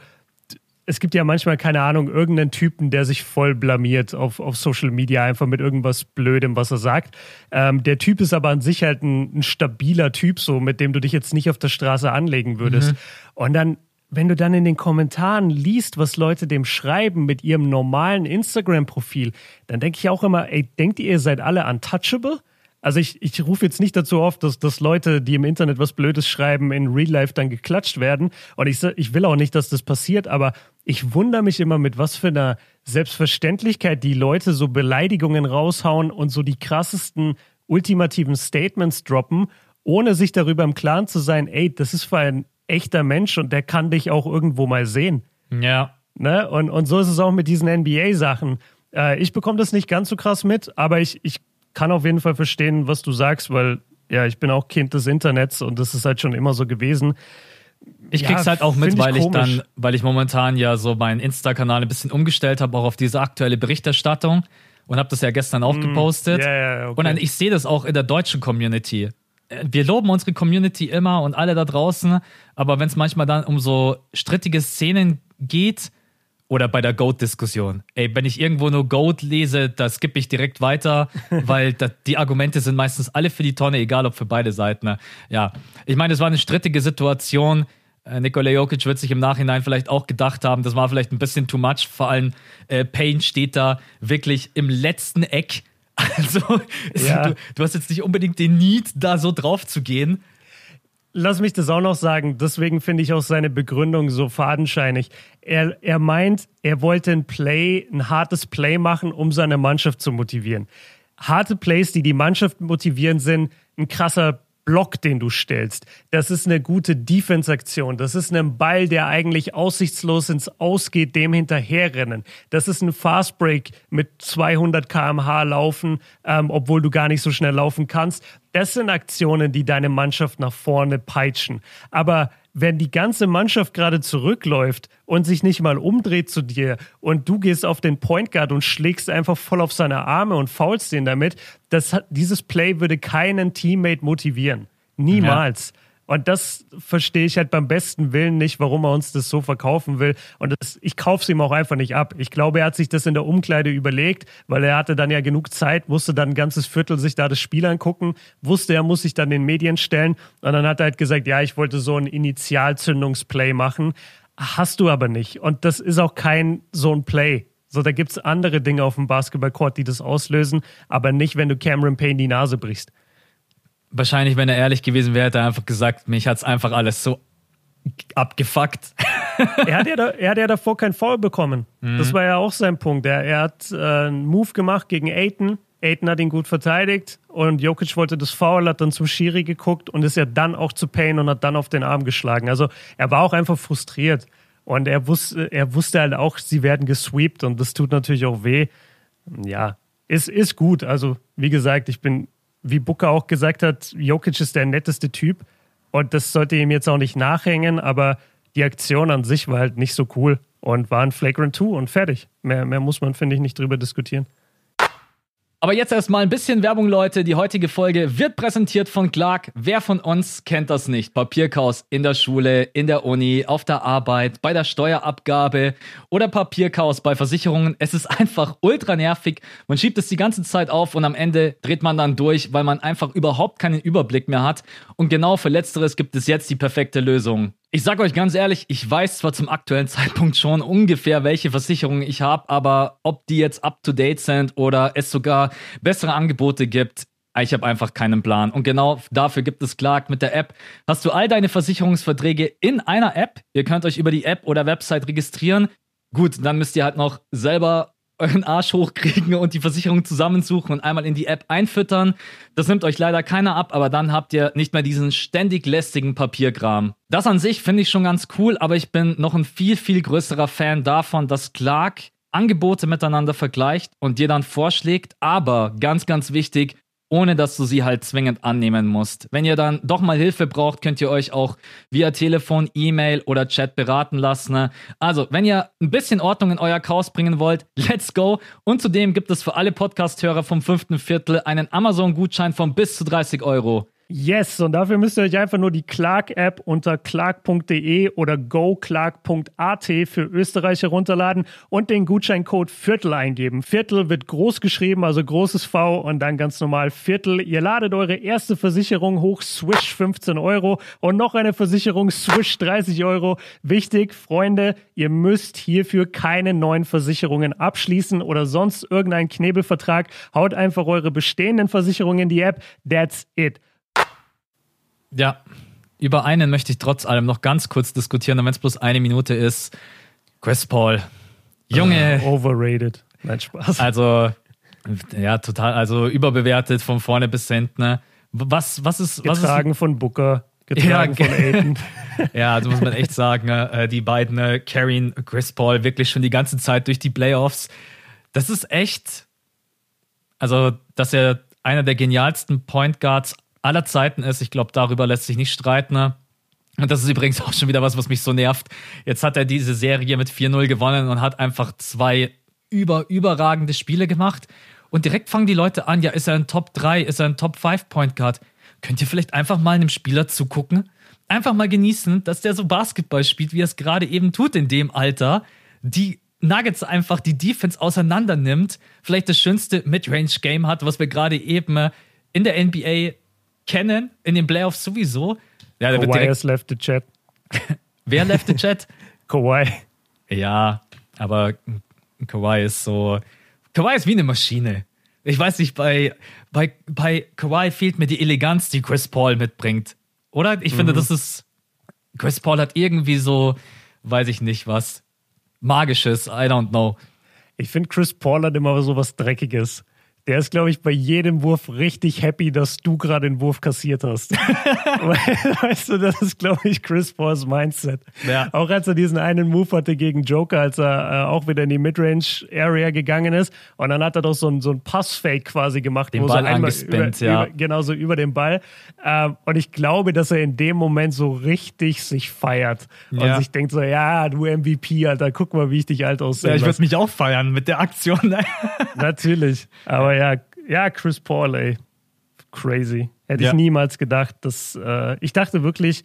es gibt ja manchmal, keine Ahnung, irgendeinen Typen, der sich voll blamiert auf, auf Social Media, einfach mit irgendwas Blödem, was er sagt. Ähm, der Typ ist aber an sich halt ein, ein, stabiler Typ, so, mit dem du dich jetzt nicht auf der Straße anlegen würdest. Mhm. Und dann, wenn du dann in den Kommentaren liest, was Leute dem schreiben mit ihrem normalen Instagram-Profil, dann denke ich auch immer, ey, denkt ihr, ihr seid alle untouchable? Also ich, ich rufe jetzt nicht dazu auf, dass, dass Leute, die im Internet was Blödes schreiben, in Real Life dann geklatscht werden. Und ich, ich will auch nicht, dass das passiert, aber ich wundere mich immer, mit was für einer Selbstverständlichkeit die Leute so Beleidigungen raushauen und so die krassesten ultimativen Statements droppen, ohne sich darüber im Klaren zu sein, ey, das ist für ein echter Mensch und der kann dich auch irgendwo mal sehen. Ja. Ne? Und, und so ist es auch mit diesen NBA-Sachen. Äh, ich bekomme das nicht ganz so krass mit, aber ich, ich kann auf jeden Fall verstehen, was du sagst, weil ja, ich bin auch Kind des Internets und das ist halt schon immer so gewesen. Ich ja, krieg's halt auch mit, weil ich, ich dann, weil ich momentan ja so meinen Insta-Kanal ein bisschen umgestellt habe, auch auf diese aktuelle Berichterstattung und habe das ja gestern auch mm, gepostet. Yeah, yeah, okay. Und dann, ich sehe das auch in der deutschen Community. Äh, wir loben unsere Community immer und alle da draußen, aber wenn es manchmal dann um so strittige Szenen geht, oder bei der Goat-Diskussion. Ey, wenn ich irgendwo nur Goat lese, da skippe ich direkt weiter, weil da, die Argumente sind meistens alle für die Tonne, egal ob für beide Seiten. Ne? Ja, ich meine, es war eine strittige Situation. Äh, Nikola Jokic wird sich im Nachhinein vielleicht auch gedacht haben, das war vielleicht ein bisschen too much. Vor allem äh, Payne steht da wirklich im letzten Eck. Also, ja. du, du hast jetzt nicht unbedingt den Need, da so drauf zu gehen. Lass mich das auch noch sagen. Deswegen finde ich auch seine Begründung so fadenscheinig. Er, er meint, er wollte ein Play, ein hartes Play machen, um seine Mannschaft zu motivieren. Harte Plays, die die Mannschaft motivieren, sind ein krasser Block, den du stellst. Das ist eine gute Defense-Aktion. Das ist ein Ball, der eigentlich aussichtslos ins Ausgeht, dem hinterherrennen. Das ist ein Fastbreak mit 200 km/h laufen, ähm, obwohl du gar nicht so schnell laufen kannst. Das sind Aktionen, die deine Mannschaft nach vorne peitschen. Aber wenn die ganze Mannschaft gerade zurückläuft und sich nicht mal umdreht zu dir und du gehst auf den Point Guard und schlägst einfach voll auf seine Arme und faulst ihn damit, das, dieses Play würde keinen Teammate motivieren. Niemals. Ja. Und das verstehe ich halt beim besten Willen nicht, warum er uns das so verkaufen will. Und das, ich kaufe es ihm auch einfach nicht ab. Ich glaube, er hat sich das in der Umkleide überlegt, weil er hatte dann ja genug Zeit, musste dann ein ganzes Viertel sich da das Spiel angucken, wusste, er muss sich dann den Medien stellen. Und dann hat er halt gesagt, ja, ich wollte so ein Initialzündungsplay machen. Hast du aber nicht. Und das ist auch kein so ein Play. So, da gibt es andere Dinge auf dem Basketballcourt, die das auslösen, aber nicht, wenn du Cameron Payne die Nase brichst wahrscheinlich, wenn er ehrlich gewesen wäre, hätte er einfach gesagt, mich hat es einfach alles so abgefuckt. er, hat ja da, er hat ja davor kein Foul bekommen. Mhm. Das war ja auch sein Punkt. Er, er hat äh, einen Move gemacht gegen Aiton. Aiton hat ihn gut verteidigt und Jokic wollte das Foul, hat dann zum Schiri geguckt und ist ja dann auch zu Payne und hat dann auf den Arm geschlagen. Also er war auch einfach frustriert und er wusste, er wusste halt auch, sie werden gesweept und das tut natürlich auch weh. Ja, ist, ist gut. Also wie gesagt, ich bin wie Booker auch gesagt hat, Jokic ist der netteste Typ und das sollte ihm jetzt auch nicht nachhängen, aber die Aktion an sich war halt nicht so cool und war ein Flagrant 2 und fertig. Mehr, mehr muss man, finde ich, nicht drüber diskutieren. Aber jetzt erstmal ein bisschen Werbung, Leute. Die heutige Folge wird präsentiert von Clark. Wer von uns kennt das nicht? Papierchaos in der Schule, in der Uni, auf der Arbeit, bei der Steuerabgabe oder Papierchaos bei Versicherungen. Es ist einfach ultra nervig. Man schiebt es die ganze Zeit auf und am Ende dreht man dann durch, weil man einfach überhaupt keinen Überblick mehr hat. Und genau für Letzteres gibt es jetzt die perfekte Lösung. Ich sag euch ganz ehrlich, ich weiß zwar zum aktuellen Zeitpunkt schon ungefähr, welche Versicherungen ich habe, aber ob die jetzt up to date sind oder es sogar bessere Angebote gibt, ich habe einfach keinen Plan. Und genau dafür gibt es Clark mit der App. Hast du all deine Versicherungsverträge in einer App? Ihr könnt euch über die App oder Website registrieren. Gut, dann müsst ihr halt noch selber euren Arsch hochkriegen und die Versicherung zusammensuchen und einmal in die App einfüttern. Das nimmt euch leider keiner ab, aber dann habt ihr nicht mehr diesen ständig lästigen Papierkram. Das an sich finde ich schon ganz cool, aber ich bin noch ein viel, viel größerer Fan davon, dass Clark Angebote miteinander vergleicht und dir dann vorschlägt, aber ganz, ganz wichtig, ohne dass du sie halt zwingend annehmen musst. Wenn ihr dann doch mal Hilfe braucht, könnt ihr euch auch via Telefon, E-Mail oder Chat beraten lassen. Also, wenn ihr ein bisschen Ordnung in euer Chaos bringen wollt, let's go. Und zudem gibt es für alle Podcast-Hörer vom fünften Viertel einen Amazon-Gutschein von bis zu 30 Euro. Yes, und dafür müsst ihr euch einfach nur die Clark-App unter clark.de oder goclark.at für Österreich herunterladen und den Gutscheincode Viertel eingeben. Viertel wird groß geschrieben, also großes V und dann ganz normal Viertel. Ihr ladet eure erste Versicherung hoch, Swish 15 Euro und noch eine Versicherung, Swish 30 Euro. Wichtig, Freunde, ihr müsst hierfür keine neuen Versicherungen abschließen oder sonst irgendeinen Knebelvertrag. Haut einfach eure bestehenden Versicherungen in die App. That's it. Ja, über einen möchte ich trotz allem noch ganz kurz diskutieren, wenn es bloß eine Minute ist. Chris Paul. Junge. Uh, overrated. Nein, Spaß. Also, ja, total, also überbewertet von vorne bis hinten. Ne? Was, was ist. Was getragen ist, von Booker, getragen ja, von Aiden. ja, also muss man echt sagen, äh, die beiden, äh, carryen Chris Paul, wirklich schon die ganze Zeit durch die Playoffs. Das ist echt. Also, dass er einer der genialsten Point Guards aller Zeiten ist. Ich glaube, darüber lässt sich nicht streiten. Ne? Und das ist übrigens auch schon wieder was, was mich so nervt. Jetzt hat er diese Serie mit 4-0 gewonnen und hat einfach zwei über, überragende Spiele gemacht. Und direkt fangen die Leute an, ja, ist er ein Top 3, ist er ein Top 5 Point Guard? Könnt ihr vielleicht einfach mal einem Spieler zugucken? Einfach mal genießen, dass der so Basketball spielt, wie er es gerade eben tut in dem Alter. Die Nuggets einfach die Defense auseinander nimmt, vielleicht das schönste Midrange-Game hat, was wir gerade eben in der NBA kennen, in den Playoffs sowieso. Ja, der Kawhi has left the chat. Wer left the chat? Kawhi. Ja, aber Kawhi ist so. Kawhi ist wie eine Maschine. Ich weiß nicht, bei, bei, bei Kawhi fehlt mir die Eleganz, die Chris Paul mitbringt. Oder? Ich mhm. finde, das ist. Chris Paul hat irgendwie so, weiß ich nicht was, Magisches, I don't know. Ich finde, Chris Paul hat immer so was Dreckiges der ist, glaube ich, bei jedem Wurf richtig happy, dass du gerade den Wurf kassiert hast. weißt du, das ist, glaube ich, Chris Pauls Mindset. Ja. Auch als er diesen einen Move hatte gegen Joker, als er äh, auch wieder in die Midrange-Area gegangen ist. Und dann hat er doch so ein, so ein Passfake quasi gemacht. Den wo Ball so angespinnt, über, ja. Über, genau so über den Ball. Ähm, und ich glaube, dass er in dem Moment so richtig sich feiert. Und ja. sich denkt so, ja, du MVP, Alter, guck mal, wie ich dich alt aussehe. Ja, ich würde mich auch feiern mit der Aktion. Natürlich. Aber ja, ja, Chris Paul, ey. Crazy. Hätte ja. ich niemals gedacht. Dass, äh, ich dachte wirklich,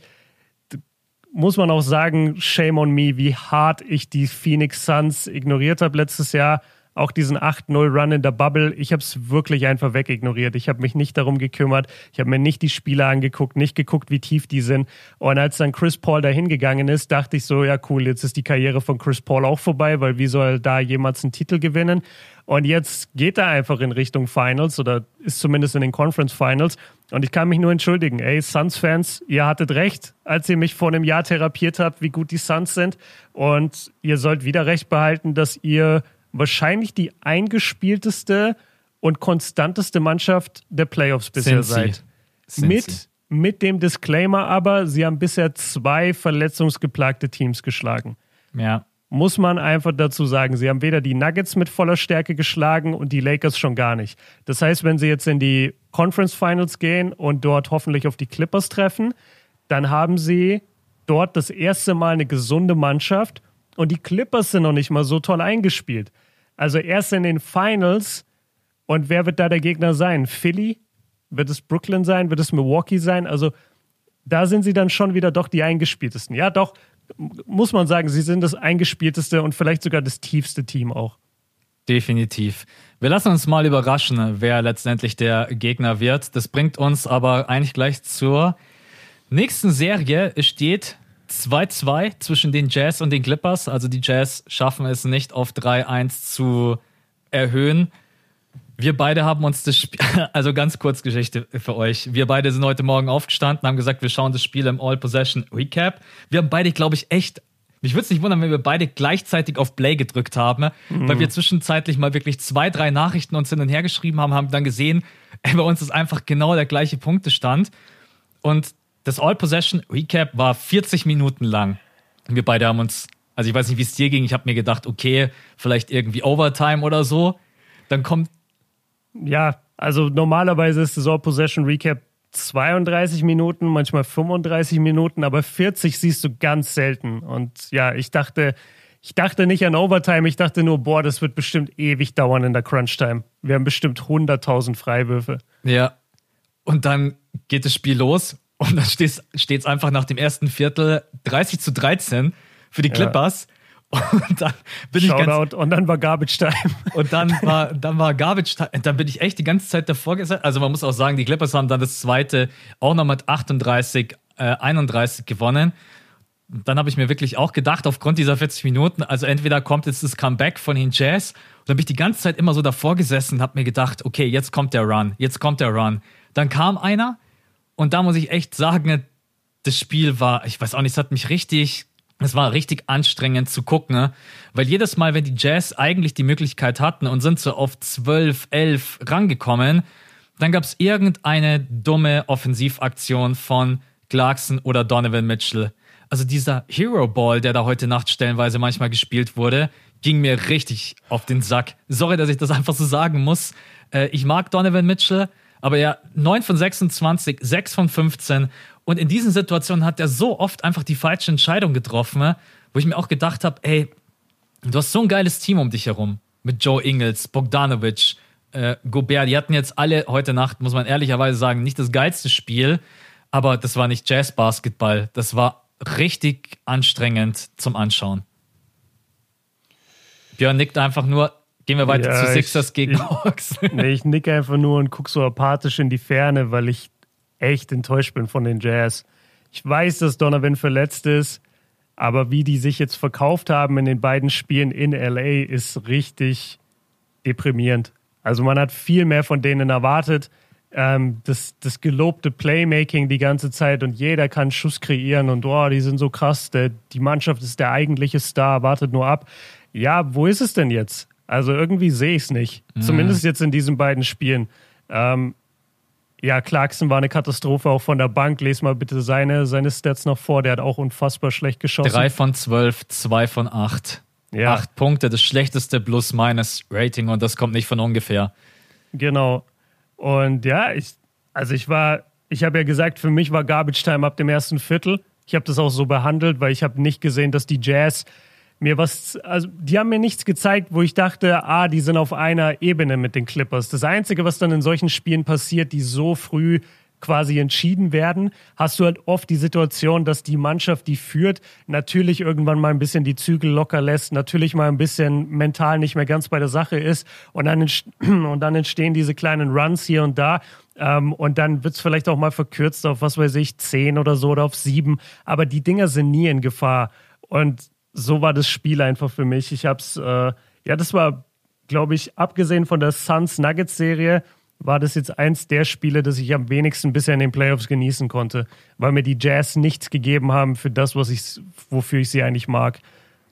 muss man auch sagen, shame on me, wie hart ich die Phoenix Suns ignoriert habe letztes Jahr auch diesen 8-0-Run in der Bubble, ich habe es wirklich einfach wegignoriert. Ich habe mich nicht darum gekümmert. Ich habe mir nicht die Spieler angeguckt, nicht geguckt, wie tief die sind. Und als dann Chris Paul dahin gegangen ist, dachte ich so, ja cool, jetzt ist die Karriere von Chris Paul auch vorbei, weil wie soll da jemals einen Titel gewinnen? Und jetzt geht er einfach in Richtung Finals oder ist zumindest in den Conference Finals. Und ich kann mich nur entschuldigen. Ey, Suns-Fans, ihr hattet recht, als ihr mich vor einem Jahr therapiert habt, wie gut die Suns sind. Und ihr sollt wieder recht behalten, dass ihr wahrscheinlich die eingespielteste und konstanteste Mannschaft der Playoffs bisher seid. Mit, mit dem Disclaimer aber, sie haben bisher zwei verletzungsgeplagte Teams geschlagen. Ja. Muss man einfach dazu sagen, sie haben weder die Nuggets mit voller Stärke geschlagen und die Lakers schon gar nicht. Das heißt, wenn sie jetzt in die Conference Finals gehen und dort hoffentlich auf die Clippers treffen, dann haben sie dort das erste Mal eine gesunde Mannschaft und die Clippers sind noch nicht mal so toll eingespielt. Also erst in den Finals. Und wer wird da der Gegner sein? Philly? Wird es Brooklyn sein? Wird es Milwaukee sein? Also da sind sie dann schon wieder doch die eingespieltesten. Ja, doch, muss man sagen, sie sind das eingespielteste und vielleicht sogar das tiefste Team auch. Definitiv. Wir lassen uns mal überraschen, wer letztendlich der Gegner wird. Das bringt uns aber eigentlich gleich zur nächsten Serie. Es steht 2-2 zwischen den Jazz und den Clippers. Also die Jazz schaffen es nicht auf 3-1 zu erhöhen. Wir beide haben uns das Spiel, also ganz kurz Geschichte für euch. Wir beide sind heute Morgen aufgestanden, haben gesagt, wir schauen das Spiel im All Possession Recap. Wir haben beide, glaube ich, echt, mich würde es nicht wundern, wenn wir beide gleichzeitig auf Play gedrückt haben, mhm. weil wir zwischenzeitlich mal wirklich zwei, drei Nachrichten uns hin und her geschrieben haben, haben dann gesehen, ey, bei uns ist einfach genau der gleiche Punktestand. Und das All Possession Recap war 40 Minuten lang. Wir beide haben uns, also ich weiß nicht, wie es dir ging, ich habe mir gedacht, okay, vielleicht irgendwie Overtime oder so. Dann kommt. Ja, also normalerweise ist das All Possession Recap 32 Minuten, manchmal 35 Minuten, aber 40 siehst du ganz selten. Und ja, ich dachte, ich dachte nicht an Overtime, ich dachte nur, boah, das wird bestimmt ewig dauern in der Crunch-Time. Wir haben bestimmt 100.000 Freiwürfe. Ja. Und dann geht das Spiel los und dann steht es einfach nach dem ersten Viertel 30 zu 13 für die Clippers. Ja. Und dann bin Shoutout, ich ganz, und dann war Garbage Time. Und dann war, dann war Garbage Time. Dann bin ich echt die ganze Zeit davor gesagt. Also man muss auch sagen, die Clippers haben dann das zweite auch noch mit 38, äh, 31 gewonnen. Dann habe ich mir wirklich auch gedacht, aufgrund dieser 40 Minuten, also entweder kommt jetzt das Comeback von den Jazz, und dann bin ich die ganze Zeit immer so davor gesessen und habe mir gedacht, okay, jetzt kommt der Run, jetzt kommt der Run. Dann kam einer, und da muss ich echt sagen, das Spiel war, ich weiß auch nicht, es hat mich richtig, es war richtig anstrengend zu gucken, ne? weil jedes Mal, wenn die Jazz eigentlich die Möglichkeit hatten und sind so auf 12, 11 rangekommen, dann gab es irgendeine dumme Offensivaktion von Clarkson oder Donovan Mitchell. Also dieser Hero Ball, der da heute Nacht stellenweise manchmal gespielt wurde, ging mir richtig auf den Sack. Sorry, dass ich das einfach so sagen muss. Äh, ich mag Donovan Mitchell, aber ja, 9 von 26, 6 von 15. Und in diesen Situationen hat er so oft einfach die falsche Entscheidung getroffen, ne? wo ich mir auch gedacht habe, ey, du hast so ein geiles Team um dich herum. Mit Joe Ingles, Bogdanovic, äh, Gobert. Die hatten jetzt alle heute Nacht, muss man ehrlicherweise sagen, nicht das geilste Spiel. Aber das war nicht Jazz-Basketball. Das war richtig anstrengend zum Anschauen. Björn nickt einfach nur, Gehen wir weiter ja, zu Sixers ich, gegen ich, Hawks. Nee, ich nicke einfach nur und gucke so apathisch in die Ferne, weil ich echt enttäuscht bin von den Jazz. Ich weiß, dass Donovan verletzt ist, aber wie die sich jetzt verkauft haben in den beiden Spielen in LA ist richtig deprimierend. Also man hat viel mehr von denen erwartet. Ähm, das, das gelobte Playmaking die ganze Zeit und jeder kann Schuss kreieren und oh, die sind so krass. Der, die Mannschaft ist der eigentliche Star, wartet nur ab. Ja, wo ist es denn jetzt? Also irgendwie sehe ich es nicht. Mhm. Zumindest jetzt in diesen beiden Spielen. Ähm, ja, Clarkson war eine Katastrophe auch von der Bank. Les mal bitte seine, seine Stats noch vor. Der hat auch unfassbar schlecht geschossen. Drei von zwölf, zwei von acht. Ja. Acht Punkte, das schlechteste Plus-Minus-Rating und das kommt nicht von ungefähr. Genau. Und ja, ich, also ich war, ich habe ja gesagt, für mich war Garbage Time ab dem ersten Viertel. Ich habe das auch so behandelt, weil ich habe nicht gesehen, dass die Jazz mir was, also die haben mir nichts gezeigt, wo ich dachte, ah, die sind auf einer Ebene mit den Clippers. Das Einzige, was dann in solchen Spielen passiert, die so früh quasi entschieden werden, hast du halt oft die Situation, dass die Mannschaft, die führt, natürlich irgendwann mal ein bisschen die Zügel locker lässt, natürlich mal ein bisschen mental nicht mehr ganz bei der Sache ist und dann, und dann entstehen diese kleinen Runs hier und da ähm, und dann wird es vielleicht auch mal verkürzt auf, was weiß ich, zehn oder so oder auf sieben, aber die Dinger sind nie in Gefahr und so war das Spiel einfach für mich. Ich hab's, äh, ja, das war, glaube ich, abgesehen von der Suns Nuggets Serie, war das jetzt eins der Spiele, das ich am wenigsten bisher in den Playoffs genießen konnte, weil mir die Jazz nichts gegeben haben für das, was ich, wofür ich sie eigentlich mag.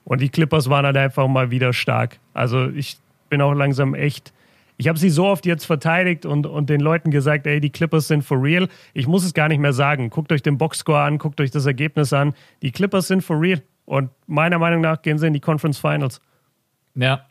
Und die Clippers waren halt einfach mal wieder stark. Also ich bin auch langsam echt. Ich habe sie so oft jetzt verteidigt und, und den Leuten gesagt, ey, die Clippers sind for real. Ich muss es gar nicht mehr sagen. Guckt euch den Boxscore an, guckt euch das Ergebnis an. Die Clippers sind for real. Und meiner Meinung nach gehen sie in die Conference Finals. Ja.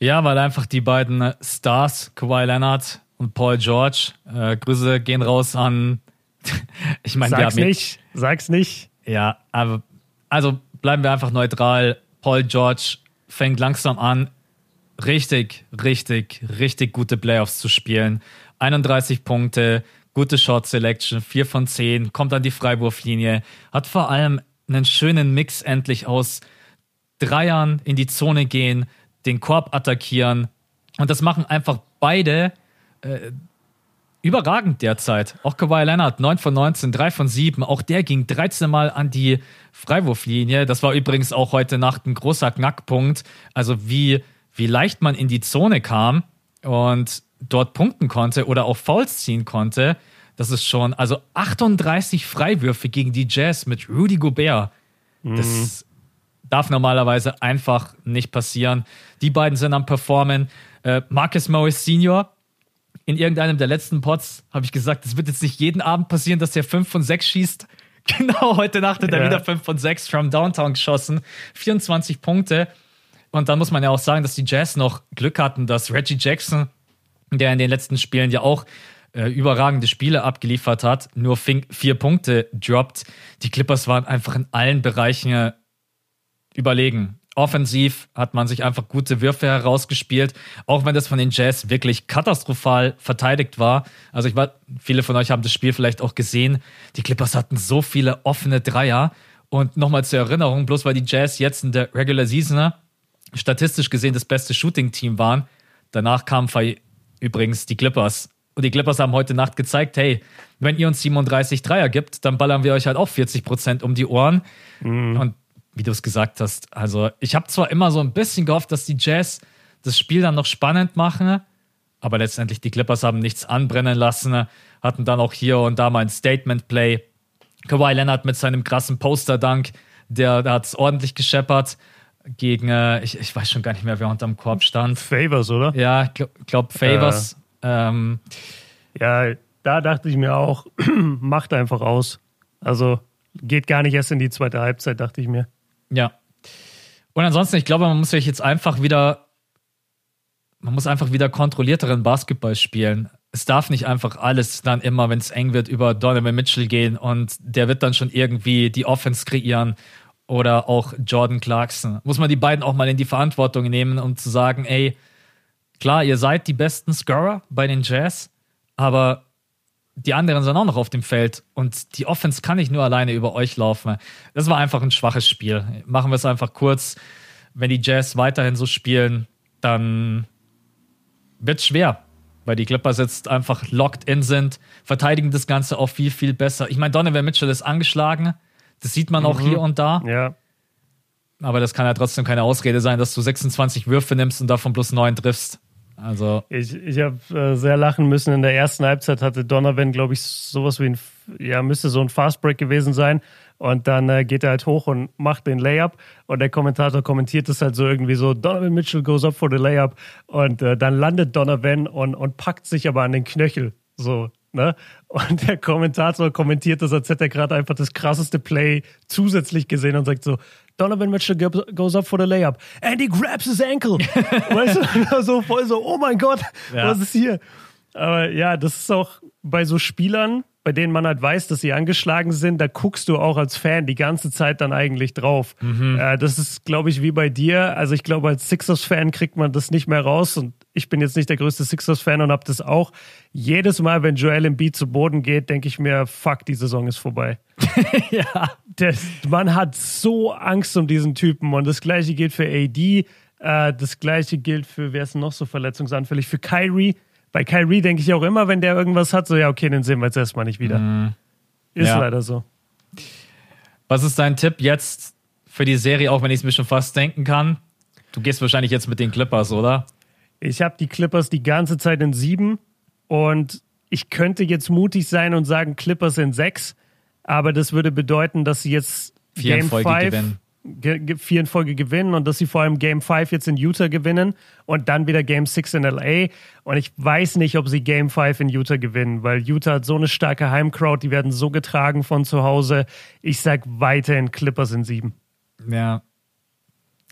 Ja, weil einfach die beiden Stars, Kawhi Leonard und Paul George, äh, Grüße gehen raus an. ich meine, sag's nicht, sag's nicht. Ja, aber also bleiben wir einfach neutral. Paul George fängt langsam an, richtig, richtig, richtig gute Playoffs zu spielen. 31 Punkte, gute Shot Selection, 4 von 10, kommt an die Freiwurflinie, hat vor allem einen schönen Mix endlich aus Dreiern in die Zone gehen, den Korb attackieren. Und das machen einfach beide äh, überragend derzeit. Auch Kawhi Leonard, 9 von 19, 3 von 7. Auch der ging 13 Mal an die Freiwurflinie. Das war übrigens auch heute Nacht ein großer Knackpunkt. Also wie, wie leicht man in die Zone kam und dort punkten konnte oder auch Fouls ziehen konnte. Das ist schon, also 38 Freiwürfe gegen die Jazz mit Rudy Gobert. Mhm. Das darf normalerweise einfach nicht passieren. Die beiden sind am Performen. Äh, Marcus Morris Senior, in irgendeinem der letzten Pods habe ich gesagt, es wird jetzt nicht jeden Abend passieren, dass der 5 von 6 schießt. Genau, heute Nacht hat er ja. wieder 5 von 6 from Downtown geschossen. 24 Punkte. Und dann muss man ja auch sagen, dass die Jazz noch Glück hatten, dass Reggie Jackson, der in den letzten Spielen ja auch äh, überragende Spiele abgeliefert hat, nur vier Punkte droppt. Die Clippers waren einfach in allen Bereichen äh, überlegen. Offensiv hat man sich einfach gute Würfe herausgespielt, auch wenn das von den Jazz wirklich katastrophal verteidigt war. Also ich war, viele von euch haben das Spiel vielleicht auch gesehen. Die Clippers hatten so viele offene Dreier. Und nochmal zur Erinnerung, bloß weil die Jazz jetzt in der Regular Season äh, statistisch gesehen das beste Shooting-Team waren, danach kamen übrigens die Clippers und die Clippers haben heute Nacht gezeigt, hey, wenn ihr uns 37 Dreier gibt, dann ballern wir euch halt auch 40 Prozent um die Ohren. Mhm. Und wie du es gesagt hast, also ich habe zwar immer so ein bisschen gehofft, dass die Jazz das Spiel dann noch spannend machen, aber letztendlich die Clippers haben nichts anbrennen lassen, hatten dann auch hier und da mal ein Statement-Play. Kawhi Leonard mit seinem krassen Poster-Dunk, der, der hat es ordentlich gescheppert gegen, äh, ich, ich weiß schon gar nicht mehr, wer unterm Korb stand. Favors, oder? Ja, ich glaube glaub Favors. Äh ähm, ja, da dachte ich mir auch, macht einfach aus. Also geht gar nicht erst in die zweite Halbzeit, dachte ich mir. Ja. Und ansonsten, ich glaube, man muss sich jetzt einfach wieder, man muss einfach wieder kontrollierteren Basketball spielen. Es darf nicht einfach alles dann immer, wenn es eng wird, über Donovan Mitchell gehen und der wird dann schon irgendwie die Offense kreieren oder auch Jordan Clarkson. Muss man die beiden auch mal in die Verantwortung nehmen, um zu sagen, ey, Klar, ihr seid die besten Scorer bei den Jazz, aber die anderen sind auch noch auf dem Feld und die Offense kann nicht nur alleine über euch laufen. Das war einfach ein schwaches Spiel. Machen wir es einfach kurz. Wenn die Jazz weiterhin so spielen, dann wird es schwer, weil die Clippers jetzt einfach locked in sind, verteidigen das Ganze auch viel, viel besser. Ich meine, Donovan Mitchell ist angeschlagen. Das sieht man auch mhm. hier und da. Ja. Aber das kann ja trotzdem keine Ausrede sein, dass du 26 Würfe nimmst und davon bloß 9 triffst. Also ich ich habe äh, sehr lachen müssen. In der ersten Halbzeit hatte Donovan, glaube ich, sowas wie ein, ja, müsste so ein Fastbreak gewesen sein. Und dann äh, geht er halt hoch und macht den Layup. Und der Kommentator kommentiert es halt so irgendwie so: Donovan Mitchell goes up for the Layup. Und äh, dann landet Donovan und, und packt sich aber an den Knöchel. So, ne? Und der Kommentator kommentiert das, als hätte er gerade einfach das krasseste Play zusätzlich gesehen und sagt so: Donovan Mitchell goes up for the layup. And he grabs his ankle. weißt du, so voll so, oh mein Gott, ja. was ist hier? Aber ja, das ist auch bei so Spielern, bei denen man halt weiß, dass sie angeschlagen sind, da guckst du auch als Fan die ganze Zeit dann eigentlich drauf. Mhm. Äh, das ist, glaube ich, wie bei dir. Also ich glaube, als Sixers-Fan kriegt man das nicht mehr raus und ich bin jetzt nicht der größte Sixers-Fan und habe das auch. Jedes Mal, wenn Joel Embiid zu Boden geht, denke ich mir, fuck, die Saison ist vorbei. ja. Das, man hat so Angst um diesen Typen und das gleiche gilt für AD. Äh, das gleiche gilt für, wer ist noch so verletzungsanfällig? Für Kyrie bei Kyrie denke ich auch immer, wenn der irgendwas hat, so ja, okay, den sehen wir jetzt erstmal nicht wieder. Mm. Ist ja. leider so. Was ist dein Tipp jetzt für die Serie, auch wenn ich es mir schon fast denken kann? Du gehst wahrscheinlich jetzt mit den Clippers, oder? Ich habe die Clippers die ganze Zeit in sieben und ich könnte jetzt mutig sein und sagen Clippers in sechs, aber das würde bedeuten, dass sie jetzt Vier Game 5 gewinnen vier in Folge gewinnen und dass sie vor allem Game 5 jetzt in Utah gewinnen und dann wieder Game 6 in LA. Und ich weiß nicht, ob sie Game 5 in Utah gewinnen, weil Utah hat so eine starke Heimcrowd, die werden so getragen von zu Hause. Ich sag weiterhin Clippers in sieben. Ja.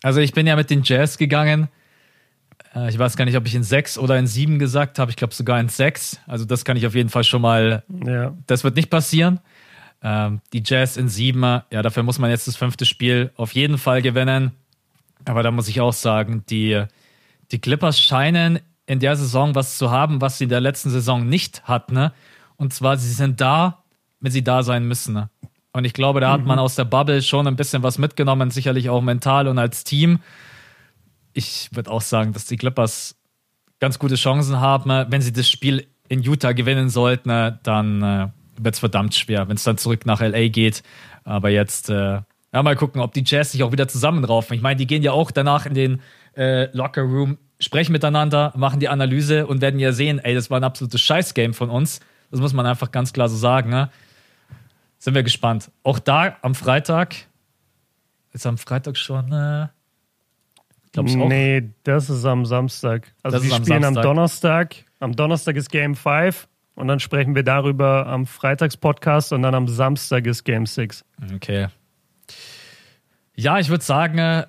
Also ich bin ja mit den Jazz gegangen. Äh, ich weiß gar nicht, ob ich in sechs oder in sieben gesagt habe. Ich glaube sogar in sechs. Also das kann ich auf jeden Fall schon mal. Ja. Das wird nicht passieren. Ähm, die Jazz in sieben, ja, dafür muss man jetzt das fünfte Spiel auf jeden Fall gewinnen. Aber da muss ich auch sagen, die, die Clippers scheinen in der Saison was zu haben, was sie in der letzten Saison nicht hatten. Ne? Und zwar, sie sind da, wenn sie da sein müssen. Ne? Und ich glaube, da mhm. hat man aus der Bubble schon ein bisschen was mitgenommen, sicherlich auch mental und als Team. Ich würde auch sagen, dass die Clippers ganz gute Chancen haben. Wenn sie das Spiel in Utah gewinnen sollten, ne, dann äh, wird es verdammt schwer, wenn es dann zurück nach LA geht. Aber jetzt, äh, ja, mal gucken, ob die Jazz sich auch wieder zusammenraufen. Ich meine, die gehen ja auch danach in den äh, Locker Room, sprechen miteinander, machen die Analyse und werden ja sehen, ey, das war ein absolutes Scheißgame von uns. Das muss man einfach ganz klar so sagen. Ne? Sind wir gespannt. Auch da am Freitag, ist am Freitag schon. Äh, Glaub's auch. Nee, das ist am Samstag. Also das die spielen am, am Donnerstag. Am Donnerstag ist Game 5 und dann sprechen wir darüber am Freitagspodcast und dann am Samstag ist Game 6. Okay. Ja, ich würde sagen, äh,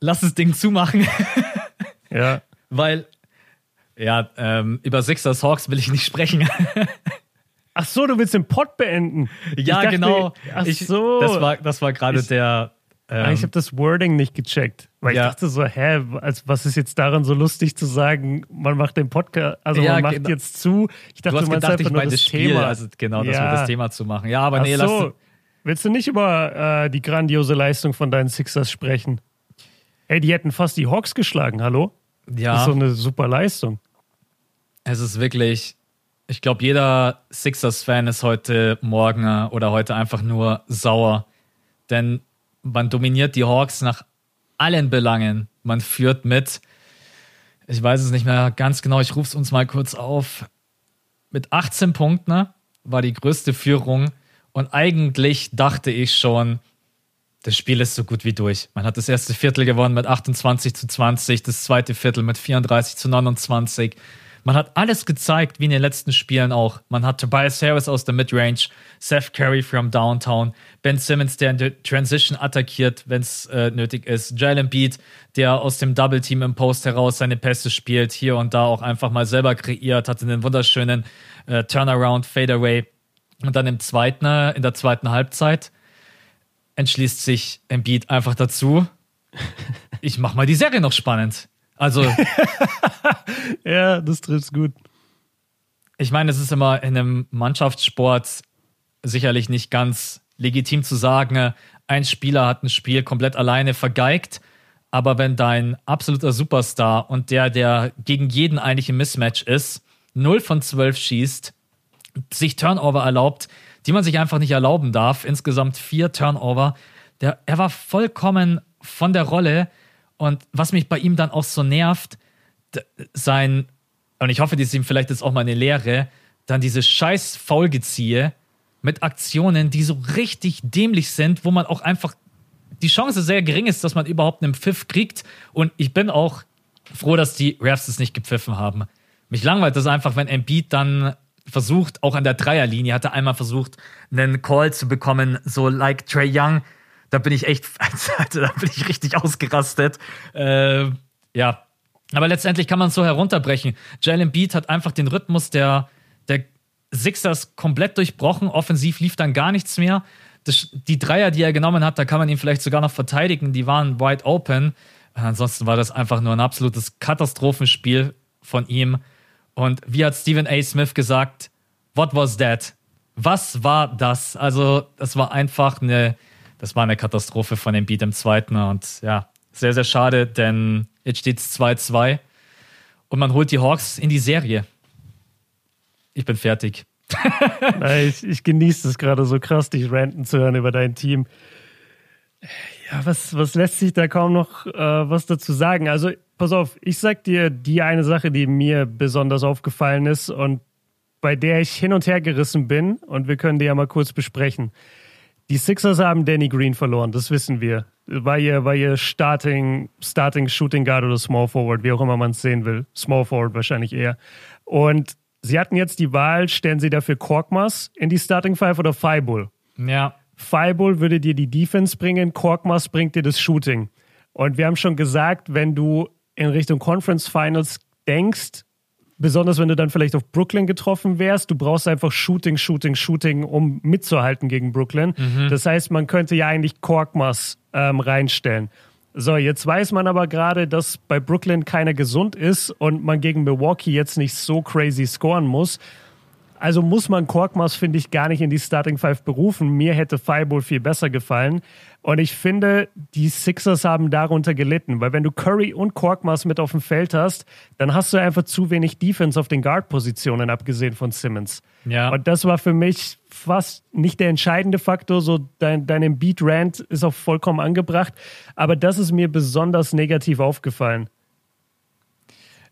lass das Ding zumachen. ja. Weil, ja, ähm, über Sixers Hawks will ich nicht sprechen. Ach so, du willst den Pod beenden. Ja, dachte, genau. Ach ich, so. Das war, das war gerade der, ähm, ich habe das Wording nicht gecheckt, weil ja. ich dachte so, hä, also was ist jetzt daran so lustig zu sagen, man macht den Podcast, also ja, man macht genau. jetzt zu. Ich dachte, du hast gedacht, ich meine das Spiel, Thema. Also genau, ja. das wird das Thema zu machen. Ja, aber Ach nee, lass so. Willst du nicht über äh, die grandiose Leistung von deinen Sixers sprechen? Ey, die hätten fast die Hawks geschlagen, hallo? Ja. Das ist so eine super Leistung. Es ist wirklich, ich glaube, jeder Sixers-Fan ist heute Morgen oder heute einfach nur sauer. Denn man dominiert die Hawks nach allen Belangen. Man führt mit, ich weiß es nicht mehr ganz genau, ich rufe es uns mal kurz auf. Mit 18 Punkten war die größte Führung und eigentlich dachte ich schon, das Spiel ist so gut wie durch. Man hat das erste Viertel gewonnen mit 28 zu 20, das zweite Viertel mit 34 zu 29. Man hat alles gezeigt, wie in den letzten Spielen auch. Man hat Tobias Harris aus der Midrange, Seth Curry from Downtown, Ben Simmons, der in der Transition attackiert, wenn es äh, nötig ist, Jalen Beat, der aus dem Double Team im Post heraus seine Pässe spielt, hier und da auch einfach mal selber kreiert, hatte einen wunderschönen äh, Turnaround, Fadeaway. Und dann im zweiten, äh, in der zweiten Halbzeit entschließt sich Embiid einfach dazu, ich mach mal die Serie noch spannend. Also. ja, das trifft's gut. Ich meine, es ist immer in einem Mannschaftssport sicherlich nicht ganz legitim zu sagen, ein Spieler hat ein Spiel komplett alleine vergeigt. Aber wenn dein absoluter Superstar und der, der gegen jeden eigentlich im Mismatch ist, 0 von 12 schießt, sich Turnover erlaubt, die man sich einfach nicht erlauben darf, insgesamt vier Turnover, der, er war vollkommen von der Rolle und was mich bei ihm dann auch so nervt, sein und ich hoffe, die ist ihm vielleicht jetzt auch mal eine Lehre, dann diese scheiß Faulgeziehe mit Aktionen, die so richtig dämlich sind, wo man auch einfach die Chance sehr gering ist, dass man überhaupt einen Pfiff kriegt. Und ich bin auch froh, dass die Refs es nicht gepfiffen haben. Mich langweilt das einfach, wenn Embiid dann versucht, auch an der Dreierlinie, hat er einmal versucht, einen Call zu bekommen, so like Trey Young. Da bin ich echt, also, da bin ich richtig ausgerastet. Äh, ja. Aber letztendlich kann man es so herunterbrechen. Jalen Beat hat einfach den Rhythmus der, der Sixers komplett durchbrochen. Offensiv lief dann gar nichts mehr. Das, die Dreier, die er genommen hat, da kann man ihn vielleicht sogar noch verteidigen. Die waren wide open. Ansonsten war das einfach nur ein absolutes Katastrophenspiel von ihm. Und wie hat Stephen A. Smith gesagt? What was that? Was war das? Also, das war einfach eine, das war eine Katastrophe von dem Beat im zweiten. Und ja, sehr, sehr schade, denn jetzt steht es 2-2 und man holt die Hawks in die Serie. Ich bin fertig. ich, ich genieße es gerade so krass, dich ranten zu hören über dein Team. Ja, was, was lässt sich da kaum noch äh, was dazu sagen? Also, pass auf, ich sag dir die eine Sache, die mir besonders aufgefallen ist und bei der ich hin und her gerissen bin und wir können die ja mal kurz besprechen. Die Sixers haben Danny Green verloren, das wissen wir. War ihr, war ihr Starting, Starting Shooting Guard oder Small Forward, wie auch immer man es sehen will. Small Forward wahrscheinlich eher. Und Sie hatten jetzt die Wahl, stellen Sie dafür Korkmaz in die Starting Five oder Fireball? Ja. Fireball würde dir die Defense bringen, Korkmaz bringt dir das Shooting. Und wir haben schon gesagt, wenn du in Richtung Conference Finals denkst, besonders wenn du dann vielleicht auf Brooklyn getroffen wärst, du brauchst einfach Shooting, Shooting, Shooting, um mitzuhalten gegen Brooklyn. Mhm. Das heißt, man könnte ja eigentlich Korkmaz ähm, reinstellen. So, jetzt weiß man aber gerade, dass bei Brooklyn keiner gesund ist und man gegen Milwaukee jetzt nicht so crazy scoren muss. Also muss man Korkmaz, finde ich, gar nicht in die Starting Five berufen. Mir hätte Fireball viel besser gefallen. Und ich finde, die Sixers haben darunter gelitten, weil wenn du Curry und Korkmaz mit auf dem Feld hast, dann hast du einfach zu wenig Defense auf den Guard-Positionen, abgesehen von Simmons. Ja. Und das war für mich fast nicht der entscheidende Faktor. So dein, dein Beat-Rant ist auch vollkommen angebracht. Aber das ist mir besonders negativ aufgefallen.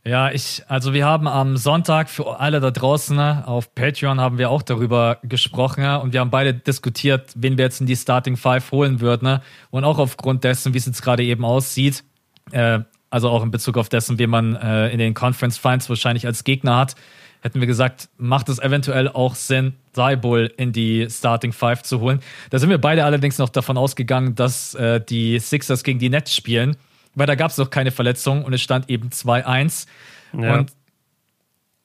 Ja, ich, also wir haben am Sonntag für alle da draußen ne, auf Patreon haben wir auch darüber gesprochen und wir haben beide diskutiert, wen wir jetzt in die Starting Five holen würden. Ne? Und auch aufgrund dessen, wie es jetzt gerade eben aussieht, äh, also auch in Bezug auf dessen, wen man äh, in den Conference Finals wahrscheinlich als Gegner hat, hätten wir gesagt, macht es eventuell auch Sinn, Cybull in die Starting Five zu holen. Da sind wir beide allerdings noch davon ausgegangen, dass äh, die Sixers gegen die Nets spielen weil da gab es noch keine Verletzung und es stand eben 2-1. Ja. Und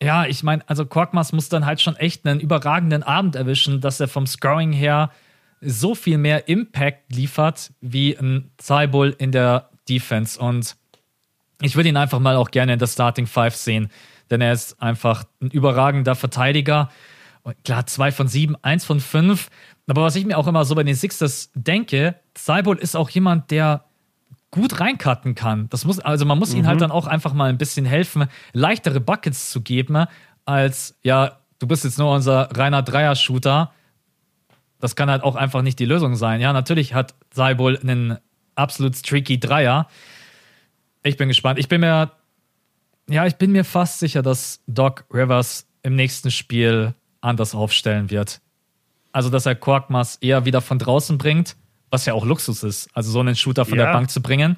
ja, ich meine, also Korkmaz muss dann halt schon echt einen überragenden Abend erwischen, dass er vom Scoring her so viel mehr Impact liefert wie ein Cybull in der Defense. Und ich würde ihn einfach mal auch gerne in der Starting Five sehen, denn er ist einfach ein überragender Verteidiger. Und klar, zwei von sieben, eins von fünf. Aber was ich mir auch immer so bei den Sixers denke, Cybull ist auch jemand, der gut reincutten kann. Das muss, also man muss mhm. ihnen halt dann auch einfach mal ein bisschen helfen, leichtere Buckets zu geben, als, ja, du bist jetzt nur unser reiner Dreier-Shooter. Das kann halt auch einfach nicht die Lösung sein. Ja, natürlich hat Seibol einen absolut streaky Dreier. Ich bin gespannt. Ich bin mir, ja, ich bin mir fast sicher, dass Doc Rivers im nächsten Spiel anders aufstellen wird. Also, dass er Korkmas eher wieder von draußen bringt was ja auch Luxus ist, also so einen Shooter von ja. der Bank zu bringen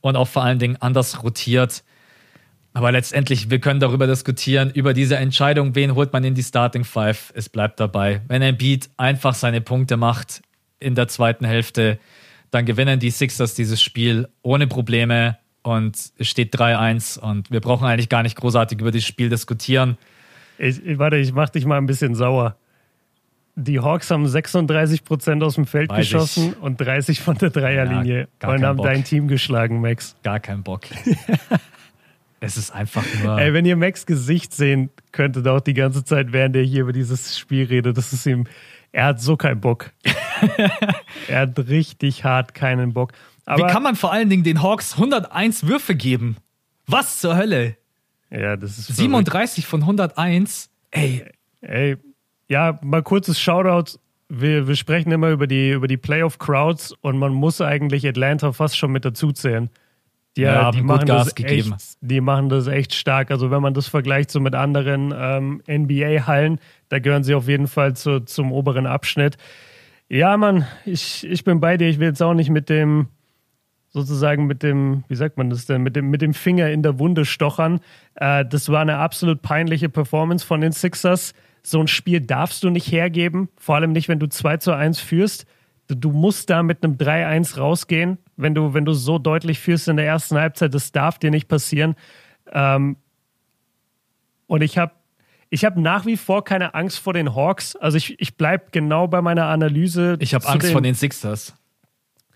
und auch vor allen Dingen anders rotiert. Aber letztendlich, wir können darüber diskutieren, über diese Entscheidung, wen holt man in die Starting Five. Es bleibt dabei. Wenn ein Beat einfach seine Punkte macht in der zweiten Hälfte, dann gewinnen die Sixers dieses Spiel ohne Probleme und es steht 3-1 und wir brauchen eigentlich gar nicht großartig über das Spiel diskutieren. Ich, warte, ich mach dich mal ein bisschen sauer. Die Hawks haben 36 Prozent aus dem Feld Weiß geschossen ich. und 30 von der Dreierlinie ja, und haben Bock. dein Team geschlagen, Max. Gar kein Bock. es ist einfach nur. Ey, wenn ihr Max Gesicht sehen könntet, auch die ganze Zeit, während er hier über dieses Spiel redet, das ist ihm. Er hat so keinen Bock. er hat richtig hart keinen Bock. Aber Wie kann man vor allen Dingen den Hawks 101 Würfe geben? Was zur Hölle? Ja, das ist. 37 verrückt. von 101. Ey. Ey, ja, mal kurzes Shoutout. Wir, wir sprechen immer über die, über die Playoff-Crowds und man muss eigentlich Atlanta fast schon mit dazu zählen. Ja, Ja, die machen Gas das gegeben. echt, die machen das echt stark. Also wenn man das vergleicht so mit anderen ähm, NBA-Hallen, da gehören sie auf jeden Fall zu, zum oberen Abschnitt. Ja, Mann, ich, ich bin bei dir. Ich will jetzt auch nicht mit dem, sozusagen mit dem, wie sagt man das denn, mit dem, mit dem Finger in der Wunde stochern. Äh, das war eine absolut peinliche Performance von den Sixers. So ein Spiel darfst du nicht hergeben, vor allem nicht, wenn du 2 zu 1 führst. Du, musst da mit einem 3-1 rausgehen, wenn du, wenn du so deutlich führst in der ersten Halbzeit. Das darf dir nicht passieren. Ähm, und ich habe ich hab nach wie vor keine Angst vor den Hawks. Also ich, ich bleibe genau bei meiner Analyse. Ich habe Angst den- vor den Sixers.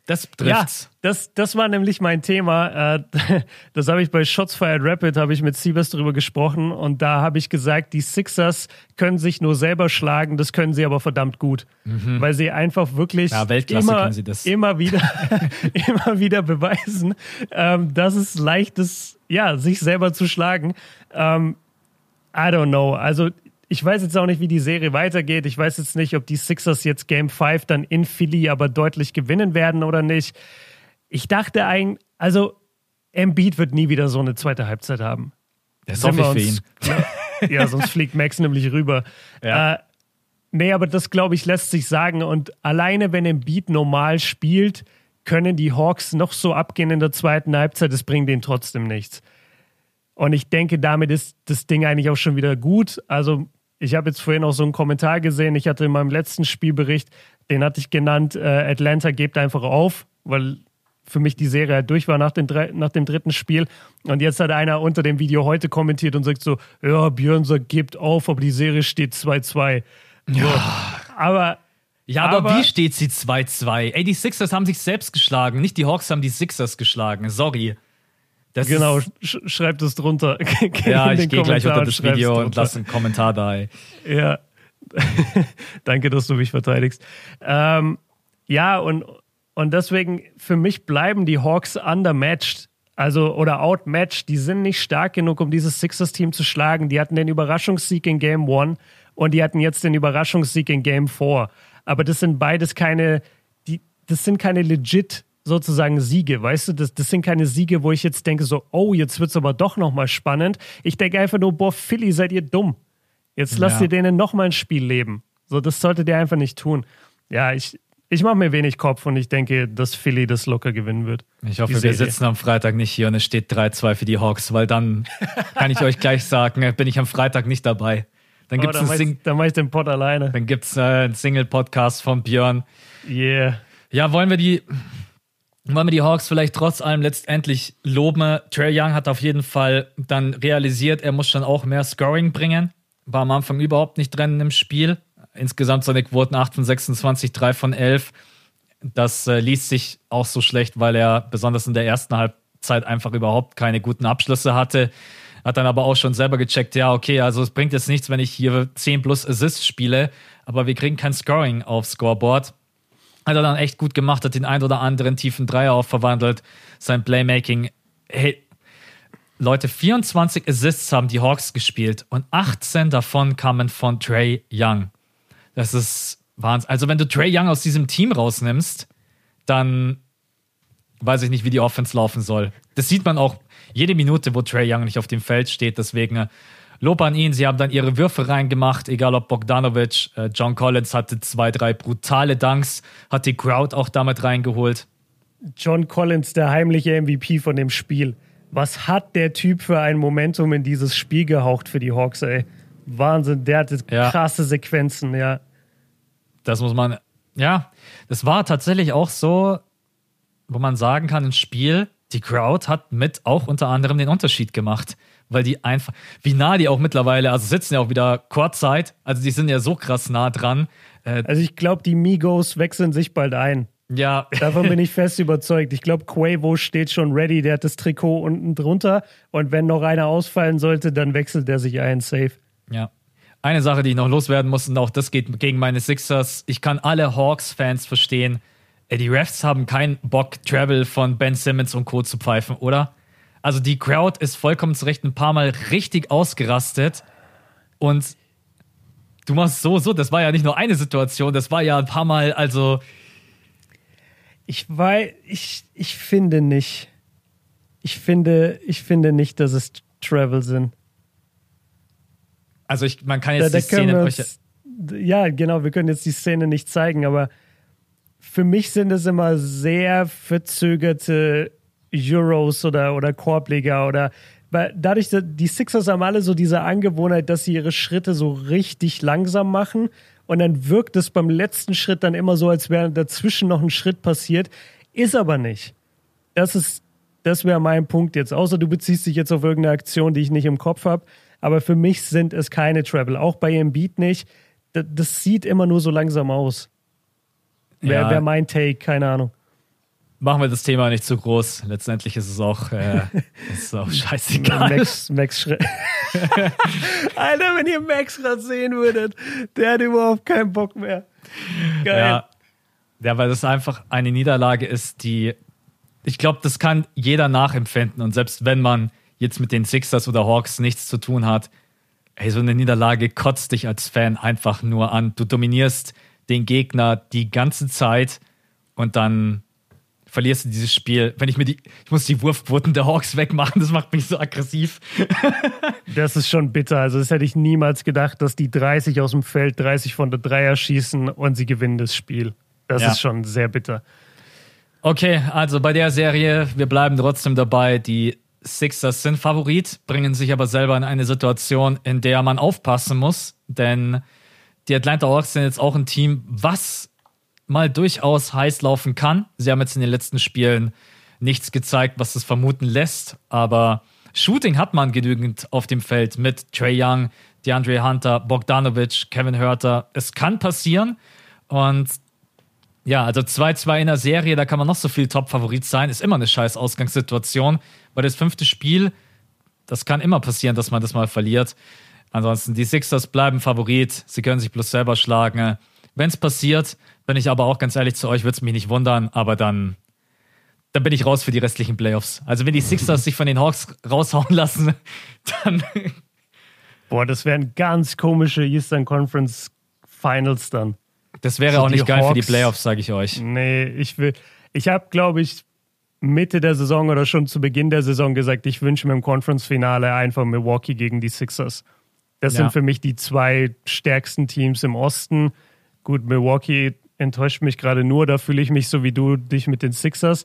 Das ja, trifft's. das, das war nämlich mein Thema. Äh, Das habe ich bei Shots Fired Rapid, habe ich mit Siebes darüber gesprochen und da habe ich gesagt, die Sixers können sich nur selber schlagen, das können sie aber verdammt gut, weil sie einfach wirklich Mhm. Ja, immer, immer wieder, immer wieder beweisen, ähm, dass es leicht ist, ja, sich selber zu schlagen. Ähm, I don't know. Also ich weiß jetzt auch nicht, wie die Serie weitergeht. Ich weiß jetzt nicht, ob die Sixers jetzt Game 5 dann in Philly aber deutlich gewinnen werden oder nicht. Ich dachte eigentlich, also Embiid wird nie wieder so eine zweite Halbzeit haben. Das hoffe ich für ihn. uns- Ja, sonst fliegt Max nämlich rüber. Ja. Äh, nee, aber das glaube ich lässt sich sagen. Und alleine wenn Embiid normal spielt, können die Hawks noch so abgehen in der zweiten Halbzeit. Es bringt denen trotzdem nichts. Und ich denke, damit ist das Ding eigentlich auch schon wieder gut. Also, ich habe jetzt vorhin auch so einen Kommentar gesehen. Ich hatte in meinem letzten Spielbericht, den hatte ich genannt, äh, Atlanta gebt einfach auf, weil für mich die Serie halt durch war nach dem, nach dem dritten Spiel. Und jetzt hat einer unter dem Video heute kommentiert und sagt so: Ja, Björn sagt, gebt auf, aber die Serie steht 2-2. So. Aber. Ja, aber, Aber- wie steht sie 2-2? Ey, die Sixers haben sich selbst geschlagen, nicht die Hawks haben die Sixers geschlagen. Sorry. Das Genau, sch schreibt es drunter. ja, ich gehe gleich unter das Video und drunter. lasse einen Kommentar da. Ey. Ja. Danke, dass du mich verteidigst. Ähm, ja, und, und deswegen, für mich bleiben die Hawks undermatched. Also, oder outmatched. Die sind nicht stark genug, um dieses Sixers-Team zu schlagen. Die hatten den Überraschungssieg in Game 1 und die hatten jetzt den Überraschungssieg in Game 4. Aber das sind beides keine, die, das sind keine legit sozusagen Siege, weißt du? Das, das sind keine Siege, wo ich jetzt denke so, oh, jetzt wird's aber doch nochmal spannend. Ich denke einfach nur, boah, Philly, seid ihr dumm. Jetzt lasst Ja. ihr denen nochmal ein Spiel leben. So, das solltet ihr einfach nicht tun. Ja, ich, ich mache mir wenig Kopf und ich denke, dass Philly das locker gewinnen wird. Ich hoffe, wir sitzen am Freitag nicht hier und es steht 3-2 für die Hawks, weil dann kann ich euch gleich sagen, äh, bin ich am Freitag nicht dabei. Dann Oh, gibt es dann, Sing ich, dann mach ich den Pod alleine. dann gibt's, äh, einen Single-Podcast von Björn. Yeah. Ja, wollen wir die, wollen wir die Hawks vielleicht trotz allem letztendlich loben? Trey Young hat auf jeden Fall dann realisiert, er muss schon auch mehr Scoring bringen. War am Anfang überhaupt nicht drin im Spiel. Insgesamt seine Quoten 8 von 26, 3 von 11. Das äh, liest sich auch so schlecht, weil er besonders in der ersten Halbzeit einfach überhaupt keine guten Abschlüsse hatte. Hat dann aber auch schon selber gecheckt, ja, okay, also es bringt jetzt nichts, wenn ich hier 10 plus Assists spiele, aber wir kriegen kein Scoring aufs Scoreboard. Hat er dann echt gut gemacht, hat den ein oder anderen tiefen Dreier auch verwandelt. Sein Playmaking. Hey, Leute, 24 Assists haben die Hawks gespielt und 18 davon kamen von Trey Young. Das ist Wahnsinn. Also, wenn du Trey Young aus diesem Team rausnimmst, dann weiß ich nicht, wie die Offense laufen soll. Das sieht man auch jede Minute, wo Trey Young nicht auf dem Feld steht. Deswegen äh, Lob an ihn. Sie haben dann ihre Würfe reingemacht, egal ob Bogdanovic, äh, John Collins hatte zwei, drei brutale Dunks, hat die Crowd auch damit reingeholt. John Collins, der heimliche MVP von dem Spiel. Was hat der Typ für ein Momentum in dieses Spiel gehaucht für die Hawks, ey? Wahnsinn, der hatte Ja. krasse Sequenzen, ja. Das muss man, ja, das war tatsächlich auch so, wo man sagen kann, ein Spiel, die Crowd hat mit auch unter anderem den Unterschied gemacht, weil die einfach, wie nah die auch mittlerweile, also sitzen ja auch wieder Kurzzeit, also die sind ja so krass nah dran. Äh, Also ich glaube, die Migos wechseln sich bald ein. ja, Davon bin ich fest überzeugt. Ich glaube, Quavo steht schon ready, der hat das Trikot unten drunter. Und wenn noch einer ausfallen sollte, dann wechselt er sich ein, safe. Ja. Eine Sache, die ich noch loswerden muss, und auch das geht gegen meine Sixers. Ich kann alle Hawks-Fans verstehen. Ey, die Refs haben keinen Bock, Travel von Ben Simmons und Co. zu pfeifen, oder? Also die Crowd ist vollkommen zu Recht ein paar Mal richtig ausgerastet. Und du machst so, so. Das war ja nicht nur eine Situation, das war ja ein paar Mal, also Ich weiß, ich, ich finde nicht. Ich finde, ich finde nicht, dass es Travel sind. Also ich, man kann jetzt da, die Szene uns, Ja, genau, wir können jetzt die Szene nicht zeigen, aber für mich sind es immer sehr verzögerte Euros oder, oder Korbleger oder weil dadurch, die Sixers haben alle so diese Angewohnheit, dass sie ihre Schritte so richtig langsam machen und dann wirkt es beim letzten Schritt dann immer so, als wäre dazwischen noch ein Schritt passiert. Ist aber nicht. Das ist, das wäre mein Punkt jetzt. Außer du beziehst dich jetzt auf irgendeine Aktion, die ich nicht im Kopf habe. Aber für mich sind es keine Travel. Auch bei Embiid nicht. Das, das sieht immer nur so langsam aus. Wäre ja. wär mein Take, keine Ahnung machen wir das Thema nicht zu groß. Letztendlich ist es auch, äh, ist auch scheißegal. Max, Max Alter, wenn ihr Max gerade sehen würdet, der hat überhaupt keinen Bock mehr. Geil. Ja, ja weil das einfach eine Niederlage ist, die, ich glaube, das kann jeder nachempfinden. Und selbst wenn man jetzt mit den Sixers oder Hawks nichts zu tun hat, ey, so eine Niederlage kotzt dich als Fan einfach nur an. Du dominierst den Gegner die ganze Zeit und dann verlierst du dieses Spiel. Wenn ich mir die, ich muss die Wurfquoten der Hawks wegmachen, das macht mich so aggressiv. das ist schon bitter. Also, das hätte ich niemals gedacht, dass die 30 aus dem Feld, 30 von der Dreier schießen und sie gewinnen das Spiel. Das ja. ist schon sehr bitter. Okay, also bei der Serie, wir bleiben trotzdem dabei. Die Sixers sind Favorit, bringen sich aber selber in eine Situation, in der man aufpassen muss, denn die Atlanta Hawks sind jetzt auch ein Team, was mal durchaus heiß laufen kann. Sie haben jetzt in den letzten Spielen nichts gezeigt, was das vermuten lässt, aber Shooting hat man genügend auf dem Feld mit Trey Young, DeAndre Hunter, Bogdanovic, Kevin Hörter. Es kann passieren und ja, also 2-2 in der Serie, da kann man noch so viel Top-Favorit sein, ist immer eine scheiß Ausgangssituation, weil das fünfte Spiel, das kann immer passieren, dass man das mal verliert. Ansonsten, die Sixers bleiben Favorit, sie können sich bloß selber schlagen. Wenn es passiert, bin ich aber auch ganz ehrlich zu euch, würde es mich nicht wundern, aber dann, dann bin ich raus für die restlichen Playoffs. Also wenn die Sixers sich von den Hawks raushauen lassen, dann. Boah, das wären ganz komische Eastern Conference Finals dann. Das wäre so auch nicht geil Hawks, für die Playoffs, sage ich euch. Nee, ich will. Ich habe, glaube ich, Mitte der Saison oder schon zu Beginn der Saison gesagt, ich wünsche mir im Conference-Finale einfach Milwaukee gegen die Sixers. Das ja. sind für mich die zwei stärksten Teams im Osten. Gut, Milwaukee enttäuscht mich gerade nur, da fühle ich mich so wie du dich mit den Sixers.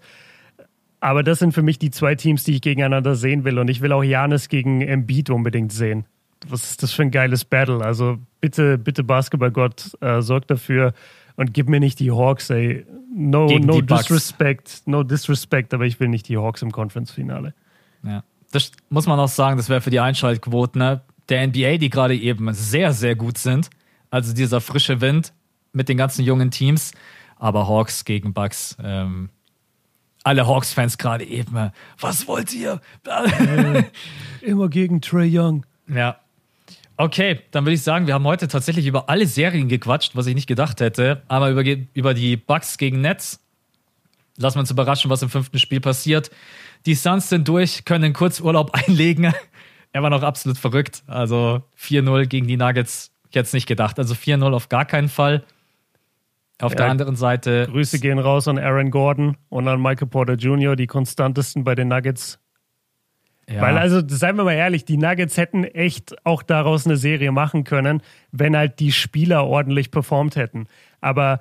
Aber das sind für mich die zwei Teams, die ich gegeneinander sehen will. Und ich will auch Janis gegen Embiid unbedingt sehen. Was ist das für ein geiles Battle? Also bitte, bitte Basketballgott, äh, sorg dafür und gib mir nicht die Hawks, ey. No, no disrespect, no disrespect, aber ich will nicht die Hawks im Conference-Finale. Ja, das muss man auch sagen, das wäre für die Einschaltquoten ne? Der NBA, die gerade eben sehr, sehr gut sind. Also dieser frische Wind, mit den ganzen jungen Teams. Aber Hawks gegen Bucks, ähm, alle Hawks-Fans gerade eben, äh, was wollt ihr? äh, immer gegen Trey Young. Ja. Okay, dann würde ich sagen, wir haben heute tatsächlich über alle Serien gequatscht, was ich nicht gedacht hätte. Aber über, über die Bucks gegen Nets. Lassen wir uns überraschen, was im fünften Spiel passiert. Die Suns sind durch, können kurz Urlaub einlegen. Er war noch absolut verrückt. Also 4-0 gegen die Nuggets, jetzt nicht gedacht. Also 4-0 auf gar keinen Fall. Auf ja, der anderen Seite. Grüße gehen raus an Aaron Gordon und an Michael Porter Jr., die konstantesten bei den Nuggets. Ja. Weil, also, seien wir mal ehrlich, die Nuggets hätten echt auch daraus eine Serie machen können, wenn halt die Spieler ordentlich performt hätten. Aber,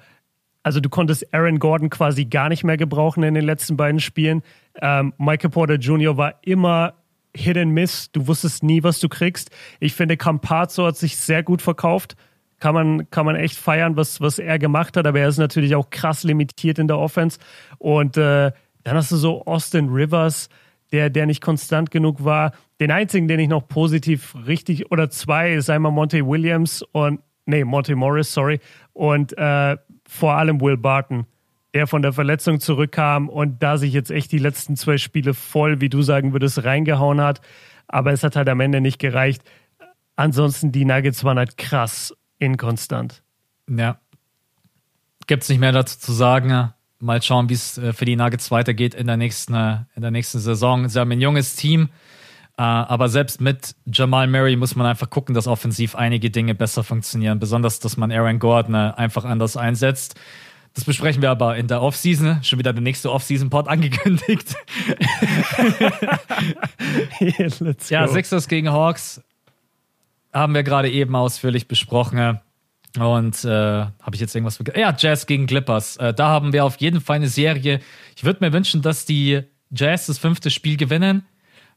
also, du konntest Aaron Gordon quasi gar nicht mehr gebrauchen in den letzten beiden Spielen. Ähm, Michael Porter Jr. war immer Hit and Miss. Du wusstest nie, was du kriegst. Ich finde, Campazzo hat sich sehr gut verkauft kann man, kann man echt feiern, was, was er gemacht hat, aber er ist natürlich auch krass limitiert in der Offense. Und äh, dann hast du so Austin Rivers, der, der nicht konstant genug war. Den einzigen, den ich noch positiv richtig, oder zwei, ist einmal Monte Williams und, nee, Monte Morris, sorry, und äh, vor allem Will Barton, der von der Verletzung zurückkam und da sich jetzt echt die letzten zwei Spiele voll, wie du sagen würdest, reingehauen hat. Aber es hat halt am Ende nicht gereicht. Ansonsten, die Nuggets waren halt krass inkonstant. Ja. Gibt es nicht mehr dazu zu sagen. Mal schauen, wie es äh, für die Nuggets weitergeht in der nächsten, äh, in der nächsten Saison. Sie haben ein junges Team, äh, aber selbst mit Jamal Murray muss man einfach gucken, dass offensiv einige Dinge besser funktionieren. Besonders, dass man Aaron Gordon einfach anders einsetzt. Das besprechen wir aber in der Offseason. Schon wieder der nächste Offseason-Pod angekündigt. Let's ja. Sixers gegen Hawks haben wir gerade eben ausführlich besprochen. Und äh, habe ich jetzt irgendwas vergessen? Ja, Jazz gegen Clippers. Äh, da haben wir auf jeden Fall eine Serie. Ich würde mir wünschen, dass die Jazz das fünfte Spiel gewinnen,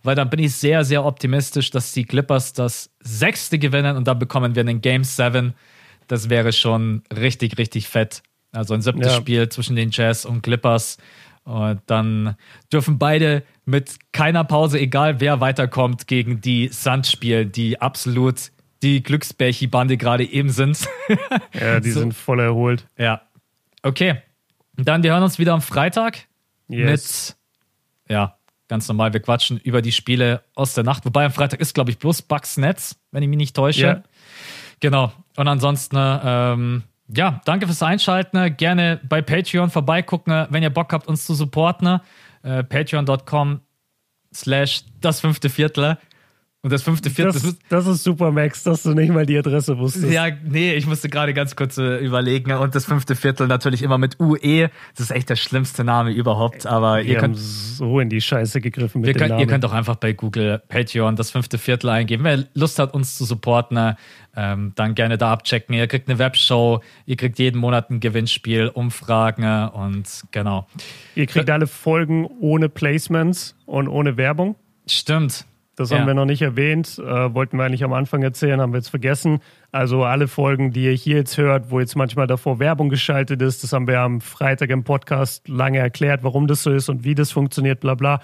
weil dann bin ich sehr, sehr optimistisch, dass die Clippers das sechste gewinnen und dann bekommen wir einen Game 7. Das wäre schon richtig, richtig fett. Also ein siebtes Ja. Spiel zwischen den Jazz und Clippers. Und dann dürfen beide mit keiner Pause, egal wer weiterkommt, gegen die Suns spielen, die absolut die Glücksbärchi-Bande gerade eben sind. Ja, die So. sind voll erholt. ja. Okay. Dann, wir hören uns wieder am Freitag Yes. mit, ja, ganz normal, wir quatschen über die Spiele aus der Nacht. Wobei am Freitag ist, glaube ich, bloß Bucks Netz, wenn ich mich nicht täusche. Ja. Genau. Und ansonsten, ähm, ja, danke fürs Einschalten. Gerne bei Patreon vorbeigucken, wenn ihr Bock habt, uns zu supporten. Äh, Patreon.com slash das fünfte Viertel. Und das fünfte Viertel. Das, das ist super, Max, dass du nicht mal die Adresse wusstest. Ja, nee, ich musste gerade ganz kurz äh, überlegen. Und das fünfte Viertel natürlich immer mit UE. Das ist echt der schlimmste Name überhaupt. Aber ihr Wir haben könnt, so in die Scheiße gegriffen mit ihr, dem könnt, Namen. ihr könnt auch einfach bei Google Patreon das fünfte Viertel eingeben. Wer Lust hat, uns zu supporten, ähm, dann gerne da abchecken. Ihr kriegt eine Webshow, ihr kriegt jeden Monat ein Gewinnspiel, Umfragen und genau. Ihr kriegt alle Folgen ohne Placements und ohne Werbung. Stimmt. Das Ja. haben wir noch nicht erwähnt. Äh, wollten wir eigentlich am Anfang erzählen, haben wir jetzt vergessen. Also alle Folgen, die ihr hier jetzt hört, wo jetzt manchmal davor Werbung geschaltet ist, das haben wir am Freitag im Podcast lange erklärt, warum das so ist und wie das funktioniert, bla bla.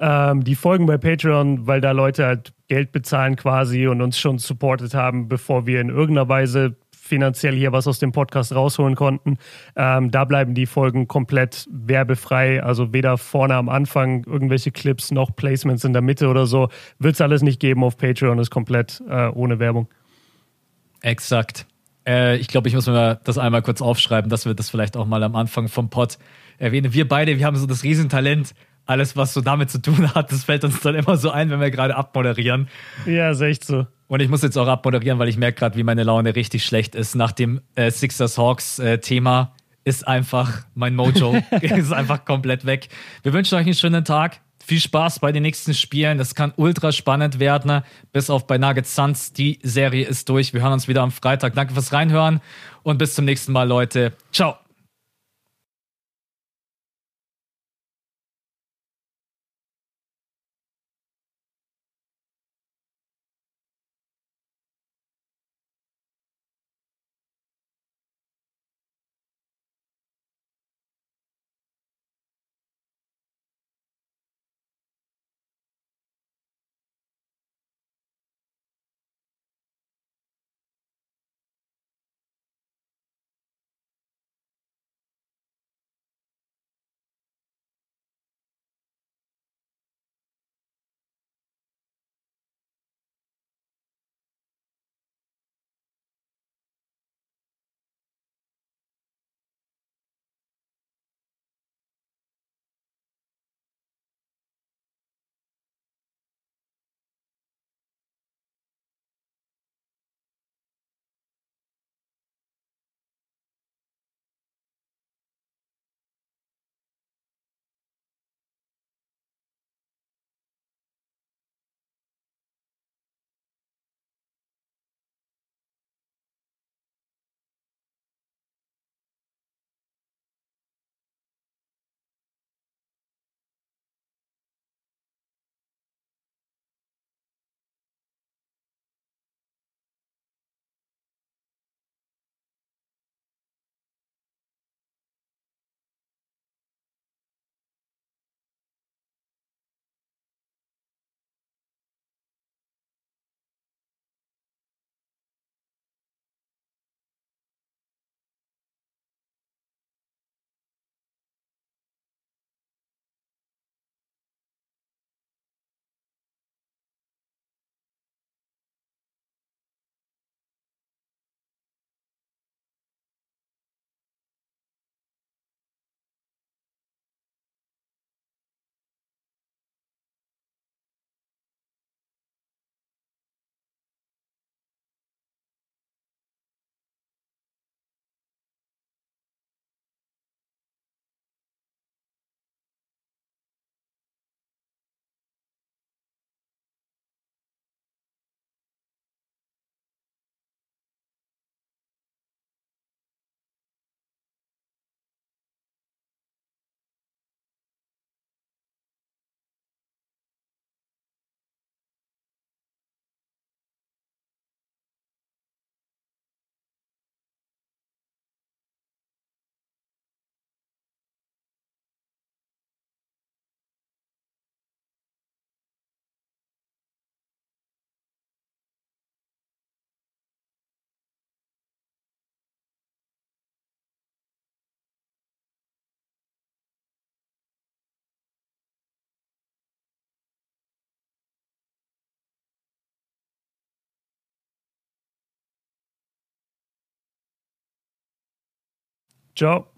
Ähm, die Folgen bei Patreon, weil da Leute halt Geld bezahlen quasi und uns schon supportet haben, bevor wir in irgendeiner Weise finanziell hier was aus dem Podcast rausholen konnten. Ähm, da bleiben die Folgen komplett werbefrei, also weder vorne am Anfang irgendwelche Clips noch Placements in der Mitte oder so. Wird es alles nicht geben auf Patreon, ist komplett äh, ohne Werbung. Exakt. Äh, ich glaube, ich muss mir das einmal kurz aufschreiben, dass wir das vielleicht auch mal am Anfang vom Pod erwähnen. Wir beide, wir haben so das Riesentalent. Alles, was so damit zu tun hat, das fällt uns dann immer so ein, wenn wir gerade abmoderieren. Ja, ist echt so. Und ich muss jetzt auch abmoderieren, weil ich merke gerade, wie meine Laune richtig schlecht ist. Nach dem äh, Sixers Hawks äh, Thema ist einfach mein Mojo ist einfach komplett weg. Wir wünschen euch einen schönen Tag. Viel Spaß bei den nächsten Spielen. Das kann ultra spannend werden. Bis auf bei Nuggets Suns. Die Serie ist durch. Wir hören uns wieder am Freitag. Danke fürs Reinhören und bis zum nächsten Mal, Leute. Ciao. Ciao.